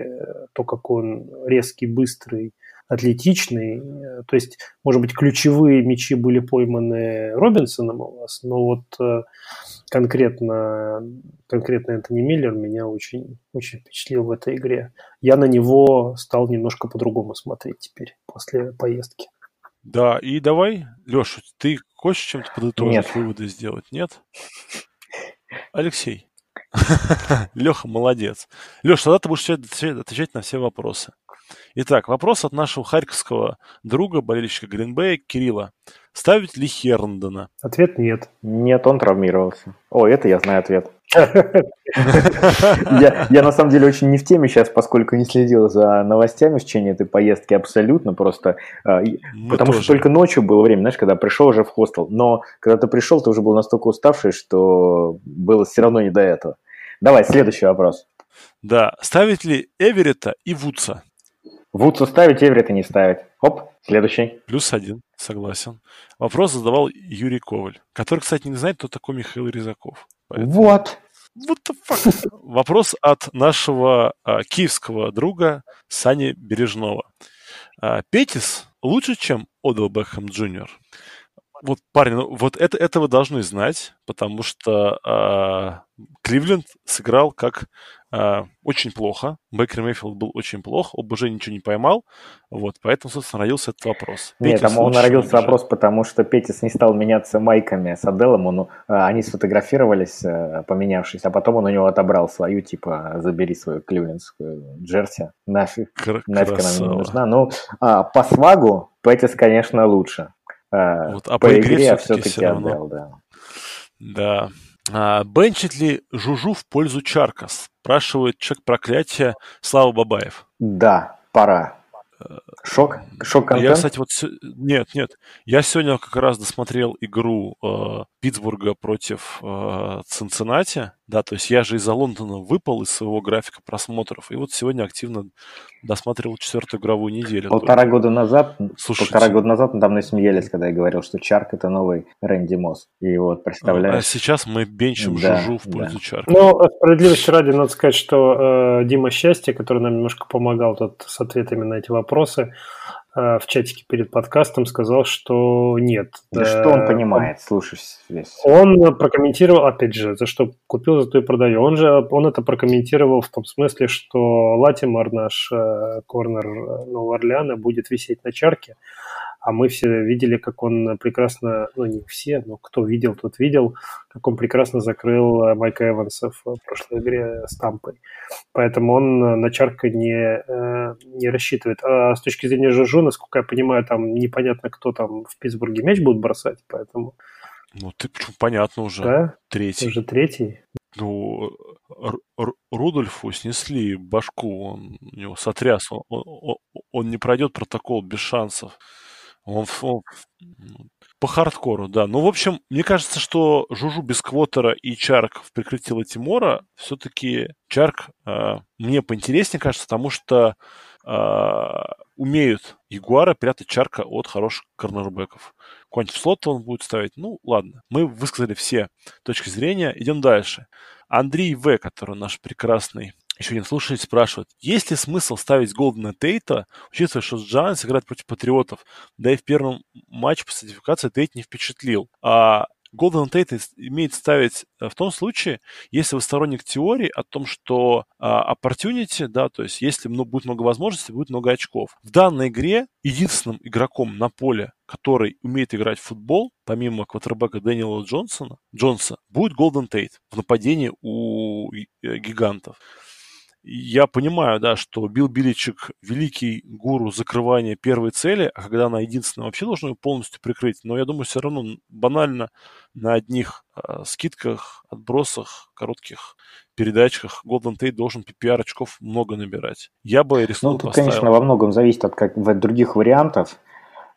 то, как он резкий, быстрый, атлетичный. То есть, может быть, ключевые мячи были пойманы Робинсоном у вас, но вот э, конкретно, конкретно Энтони Миллер меня очень, очень впечатлил в этой игре. Я на него стал немножко по-другому смотреть теперь после поездки. Да, и давай, Леша, ты хочешь чем-то подытожить, Нет. выводы сделать? Нет? Алексей. [laughs] Леха молодец. Леша, тогда ты будешь отвечать на все вопросы. Итак, вопрос от нашего харьковского друга, болельщика Гринбея, Кирилла. Ставить ли Херндона? Ответ нет. Нет, он травмировался. О, это я знаю ответ. [laughs] Я, я на самом деле очень не в теме сейчас, поскольку не следил за новостями в течение этой поездки абсолютно просто. А, Мы потому тоже. что только ночью было время, знаешь, когда пришел уже в хостел. Но когда ты пришел, ты уже был настолько уставший, что было все равно не до этого. Давай, следующий вопрос. Да, ставить ли Эверета и Вудса? Вудса ставить, Эверета не ставить. Оп, следующий. Плюс один, согласен. Вопрос задавал Юрий Коваль, который, кстати, не знает, кто такой Михаил Резаков. Поэтому... Вот. What the fuck? Вопрос от нашего а, киевского друга Сани Бережного. А, Петис лучше, чем Одел Бекхэм Джуниор? Вот, парни, ну, вот это, это вы должны знать, потому что а, Кливленд сыграл как а, очень плохо. Бейкер Мейфилд был очень плох, ОБЖ ничего не поймал. Вот, поэтому, собственно, родился этот вопрос. Нет, там он родился вопрос, потому что Петис не стал меняться майками с Аделом. Он, а, они сфотографировались, а, поменявшись, а потом он у него отобрал свою, типа, забери свою кливлендскую джерси. Нафиг, Кр- нафиг она мне не нужна. Ну, а, по свагу Петис, конечно, лучше. А, вот, а по, по игре, игре все-таки, все отдал, да. Да. А, бенчит ли Жужу в пользу Чарка? Спрашивает человек проклятия Слава Бабаев. Да, пора. Шок? Шок контент? Я, кстати, вот... Нет, нет. Я сегодня как раз досмотрел игру э, Питтсбурга против э, Цинциннати. Да, то есть я же из-за Лондона выпал из своего графика просмотров. И вот сегодня активно досматривал четвертую игровую неделю. Полтора только. года назад, Слушайте. полтора года назад надо мной смеялись, когда я говорил, что Чарк это новый Рэнди Мосс. И вот, представляешь... А сейчас мы бенчим да, Жужу в пользу да. Чарка. Ну, справедливости ради, надо сказать, что э, Дима Счастье, который нам немножко помогал тут с ответами на эти вопросы, в чатике перед подкастом сказал, что нет. Да, да что он понимает, слушай весь. Он прокомментировал, опять же, за что купил, за то и продаю. Он же, он это прокомментировал в том смысле, что Латимор, наш э, корнер Нового Орлеана, будет висеть на чарке, а мы все видели, как он прекрасно, ну не все, но кто видел, тот видел, как он прекрасно закрыл э, Майка Эванса в прошлой игре с Тампой. Поэтому он на Чарка не, э, не рассчитывает. А с точки зрения Жужу, насколько я понимаю, там непонятно, кто там в Питтсбурге мяч будет бросать, поэтому... Ну, ты почему понятно уже. Да? Третий. Уже третий. Ну, Рудольфу снесли башку, он у него сотряс, он, он, он не пройдет протокол без шансов. Он, он по хардкору, да. Ну, в общем, мне кажется, что Жужу без Квотера и Чарк в прикрытии Латимора все-таки Чарк э, мне поинтереснее кажется, потому что э, умеют Ягуара прятать Чарка от хороших корнербеков. Какой-нибудь слот он будет ставить. Ну, ладно. Мы высказали все точки зрения. Идем дальше. Андрей В., который наш прекрасный еще один слушатель спрашивает, есть ли смысл ставить Голдена Тейта, учитывая, что Джанс играет против Патриотов, да и в первом матче по сертификации Тейт не впечатлил. А Golden Tate имеет ставить э, в том случае, если вы сторонник теории о том, что а, opportunity, да, то есть если ну, будет много возможностей, будет много очков. В данной игре единственным игроком на поле, который умеет играть в футбол, помимо квотербека Дэниела Джонсона, Джонса, будет Голден Тейт в нападении у э, гигантов я понимаю, да, что Билл Биличек великий гуру закрывания первой цели, а когда она единственная, вообще должен ее полностью прикрыть. Но я думаю, все равно банально на одних э, скидках, отбросах, коротких передачках Golden Tate должен PPR очков много набирать. Я бы рискнул Ну, тут, поставил. конечно, во многом зависит от как, других вариантов.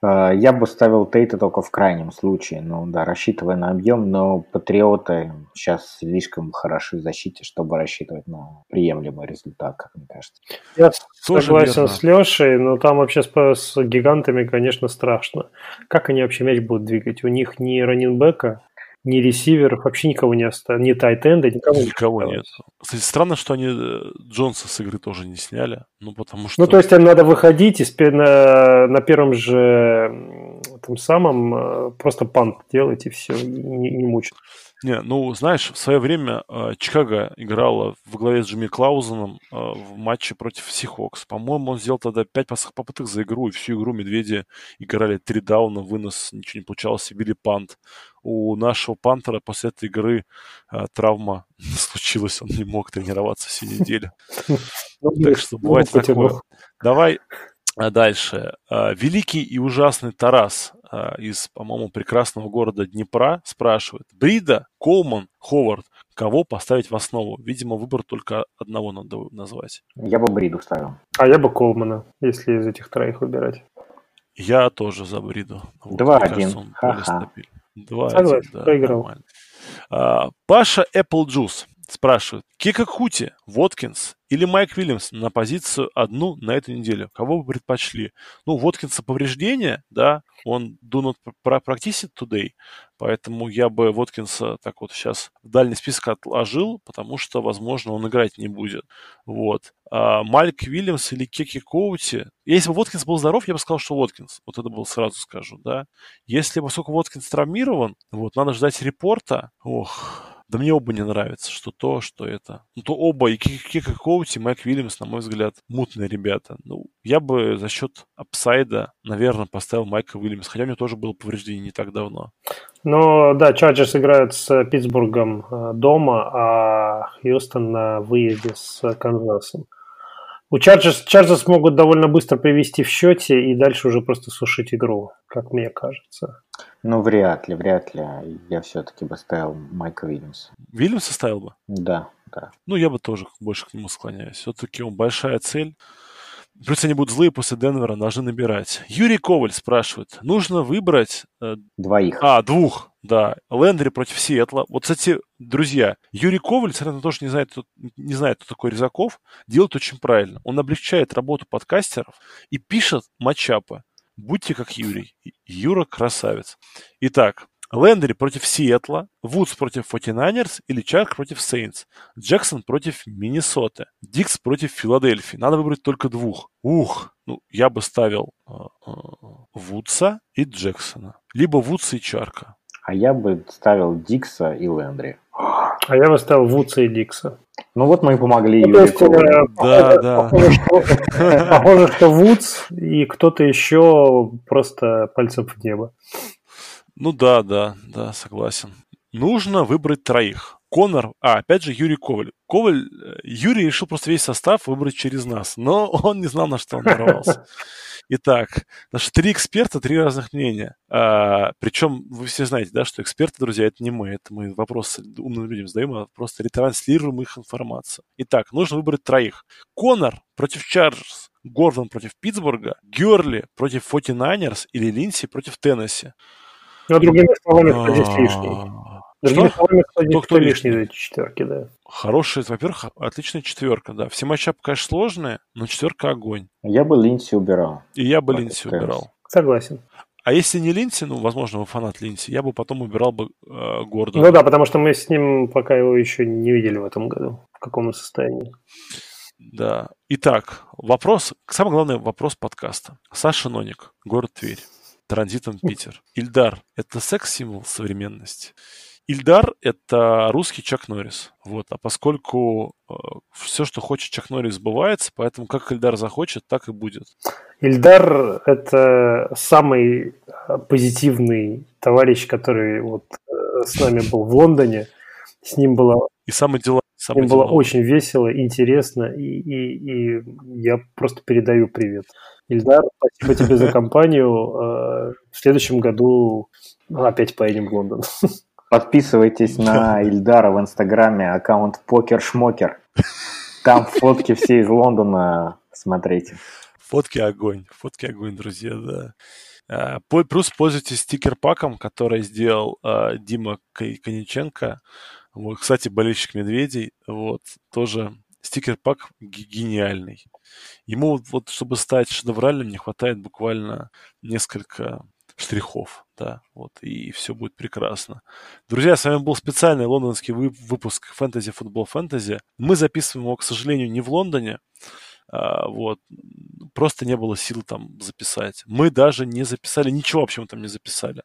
Э, я бы ставил Тейта только в крайнем случае, ну да, рассчитывая на объем, но Патриоты сейчас слишком хороши в защите, чтобы рассчитывать на приемлемый результат, как мне кажется. Я Тоже согласен верно. с Лешей, но там вообще с, с гигантами, конечно, страшно. Как они вообще мяч будут двигать? У них ни раненбека, ни ресиверов, вообще никого не осталось, ни тайтенда, никого, никого нет. Кстати, странно, что они э, Джонса с игры тоже не сняли, ну потому что... Ну то есть им надо выходить и на, на первом же том самом э, просто пант делать и все, не, не мучить. Не, ну, знаешь, в свое время э, Чикаго играла в главе с Джимми Клаузеном э, в матче против Сихокс. По-моему, он сделал тогда 5 попыток за игру, и всю игру медведи играли три дауна, вынос, ничего не получалось, и били пант. У нашего пантера после этой игры э, травма [laughs] случилась, он не мог тренироваться всю неделю. [laughs] Ну, так что бывает такое. Давай а дальше. А, великий и ужасный Тарас а, из, по-моему, прекрасного города Днепра спрашивает. Брида, Колман, Ховард. Кого поставить в основу? Видимо, выбор только одного надо назвать. Я бы Бриду ставил. А я бы Колмана, если из этих троих выбирать. Я тоже за Бриду. Два-один. Вот, Ха-ха. Два-один, да, проиграл. А, Паша Apple Juice спрашивает. Кика Кути, Воткинс или Майк Уильямс на позицию одну на эту неделю? Кого бы предпочли? Ну, Воткинса повреждения, да, он do not practice today, поэтому я бы Воткинса так вот сейчас в дальний список отложил, потому что, возможно, он играть не будет. Вот. А Майк Уильямс или Кики Коути, если бы Воткинс был здоров, я бы сказал, что Воткинс. Вот это был сразу скажу, да. Если, поскольку Воткинс травмирован, вот, надо ждать репорта, ох, да мне оба не нравится, что то, что это. Ну, то оба, и Кика Коути, и Майк Уильямс, на мой взгляд, мутные ребята. Ну, я бы за счет апсайда, наверное, поставил Майка Уильямс, хотя у него тоже было повреждение не так давно. Ну, да, Чарджерс играют с Питтсбургом э, дома, а Хьюстон на выезде с Канзасом. У Чарджерс, Чарджерс могут довольно быстро повести в счете и дальше уже просто сушить игру, как мне кажется. Ну, вряд ли, вряд ли. Я все-таки бы ставил Майка Вильямса. Вильямса ставил бы? Да, да. Ну, я бы тоже больше к нему склоняюсь. Все-таки он большая цель. Плюс они будут злые после Денвера, должны набирать. Юрий Коваль спрашивает, нужно выбрать... Э, Двоих. А, двух, да. Лендри против Сиэтла. Вот, кстати, друзья, Юрий Коваль, несмотря на то, что не знает, не знает, кто такой Резаков, делает очень правильно. Он облегчает работу подкастеров и пишет матчапы. Будьте как Юрий. Юра красавец. Итак, Лендри против Сиэтла, Вудс против 49 или Чарк против Сейнс, Джексон против Миннесоты, Дикс против Филадельфии. Надо выбрать только двух. Ух, ну, я бы ставил э, э, Вудса и Джексона. Либо Вудса и Чарка. А я бы ставил Дикса и Лендри. А я бы ставил Вудса и Дикса. Ну вот мы и помогли ну, есть, э, Да, похоже, да. Похоже что, [laughs] похоже, что Вудс и кто-то еще просто пальцем в небо. Ну да, да, да, согласен. Нужно выбрать троих. Конор, а, опять же, Юрий Коваль. Коваль, э, Юрий решил просто весь состав выбрать через нас, но [laughs] он не знал, на что он нарвался. Итак, наши три эксперта, три разных мнения. А, причем вы все знаете, да, что эксперты, друзья, это не мы, это мы вопросы умным людям задаем, а просто ретранслируем их информацию. Итак, нужно выбрать троих. Конор против Чарджерс, Гордон против Питтсбурга, Герли против 49 или Линси против Теннесси. Ну, другими словами, здесь лишний? Другими словами, кто здесь кто лишний из этой четверки, да. Хорошая, во-первых, отличная четверка, да. Все матчапы, конечно, сложные, но четверка огонь. Я бы Линси убирал. И я бы Линси убирал. Согласен. А если не Линси, ну, возможно, вы фанат Линси, я бы потом убирал бы э, Гордона. Ну да, потому что мы с ним пока его еще не видели в этом году, в каком он состоянии. Да. Итак, вопрос, самый главный вопрос подкаста. Саша Ноник, город Тверь. транзитом Питер. Ильдар – это секс-символ современности. Ильдар — это русский Чак Норрис. Вот. А поскольку э, все, что хочет Чак Норрис, сбывается, поэтому как Ильдар захочет, так и будет. Ильдар – это самый э, позитивный товарищ, который вот э, с нами был в Лондоне. С ним было... И самый дела. С ним было очень весело, интересно, и, и, и я просто передаю привет. Ильдар, спасибо тебе за [laughs] компанию. В следующем году опять поедем в Лондон. [laughs] Подписывайтесь на Ильдара в Инстаграме, аккаунт Покер-шмокер. Там фотки все из Лондона смотрите. Фотки огонь, фотки огонь, друзья, да. А, плюс пользуйтесь стикер-паком, который сделал uh, Дима Кониченко. Вот, кстати, болельщик медведей. Вот, тоже стикер-пак гениальный. Ему вот, чтобы стать шедевральным, не хватает буквально несколько штрихов, да, вот, и все будет прекрасно. Друзья, с вами был специальный лондонский выпуск фэнтези футбол фэнтези. Мы записываем его, к сожалению, не в Лондоне, а, вот, просто не было сил там записать. Мы даже не записали, ничего, в общем, там не записали.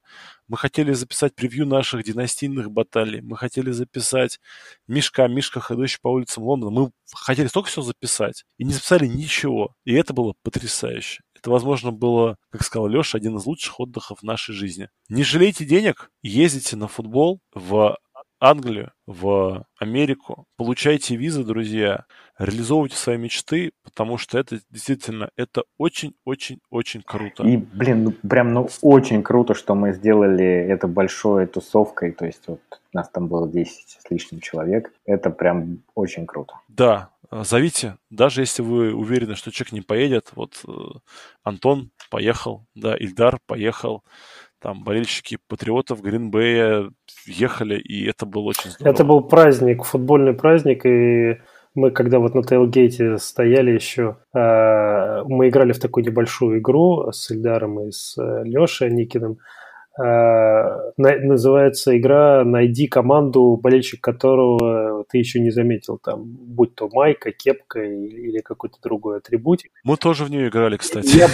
Мы хотели записать превью наших династийных баталий, мы хотели записать Мишка, Мишка, ходящий по улицам Лондона. Мы хотели столько всего записать, и не записали ничего. И это было потрясающе. Это, возможно, было, как сказал Леша, один из лучших отдыхов в нашей жизни. Не жалейте денег, ездите на футбол в Англию, в Америку, получайте визы, друзья, реализовывайте свои мечты, потому что это действительно, это очень-очень-очень круто. И, блин, ну прям, ну очень круто, что мы сделали это большой тусовкой, то есть вот нас там было 10 с лишним человек, это прям очень круто. Да, зовите, даже если вы уверены, что человек не поедет. Вот э, Антон поехал, да, Ильдар поехал, там болельщики патриотов Гринбея ехали, и это было очень здорово. Это был праздник, футбольный праздник, и мы когда вот на тейлгейте стояли еще, э, мы играли в такую небольшую игру с Ильдаром и с Лешей Никиным, Э, называется игра «Найди команду, болельщик которого ты еще не заметил, там, будь то майка, кепка или какой-то другой атрибутик». Мы тоже в нее играли, кстати. Я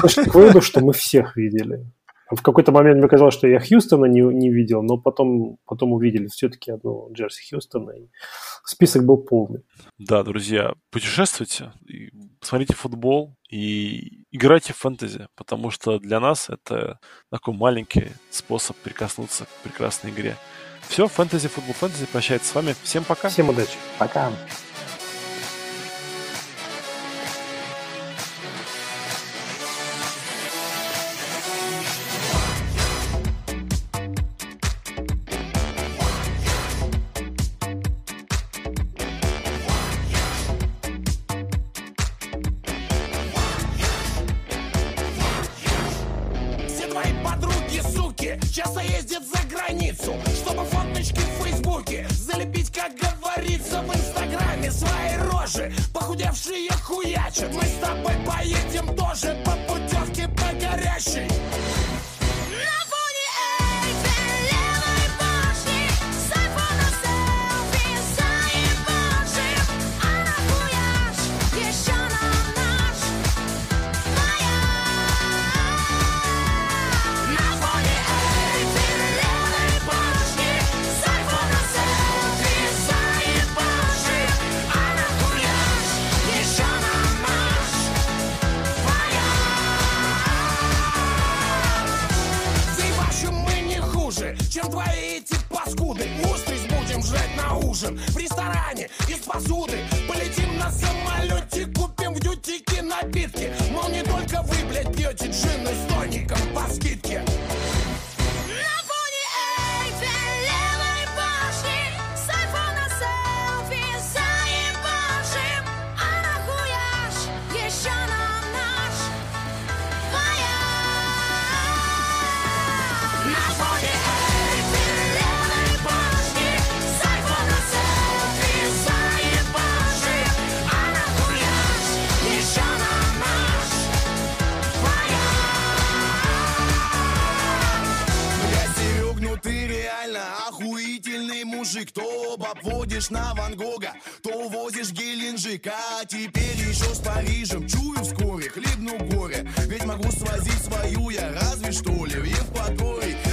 пришел к выводу, что мы всех видели. В какой-то момент мне казалось, что я Хьюстона не, не видел, но потом, потом увидели все-таки одну Джерси Хьюстона, и список был полный. Да, друзья, путешествуйте, смотрите футбол и играйте в фэнтези, потому что для нас это такой маленький способ прикоснуться к прекрасной игре. Все, фэнтези, футбол, фэнтези прощается с вами. Всем пока. Всем удачи. Пока. блюды Устриц будем жрать на ужин. В ресторане из посуды Полетим на самолете обводишь на Ван Гога То увозишь Геленджик. А теперь еще с Парижем. Чую вскоре, хлебну горе Ведь могу свозить свою я разве что ли В Евпатории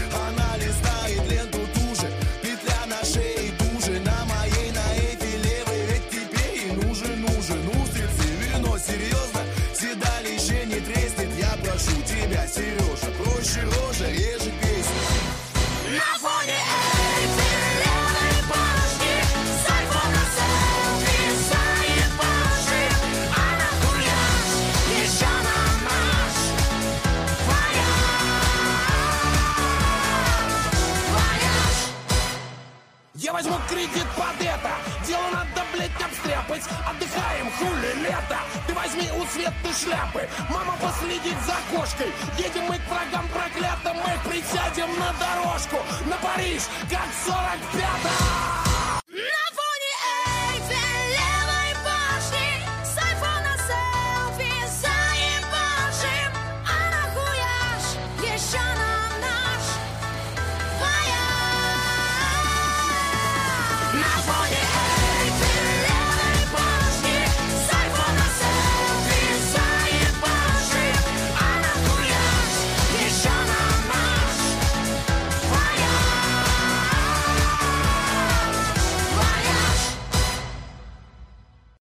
Хули, лето! Ты возьми у Светы шляпы Мама последит за кошкой. Едем мы к врагам проклятым Мы присядем на дорожку. На Париж, как в 45-м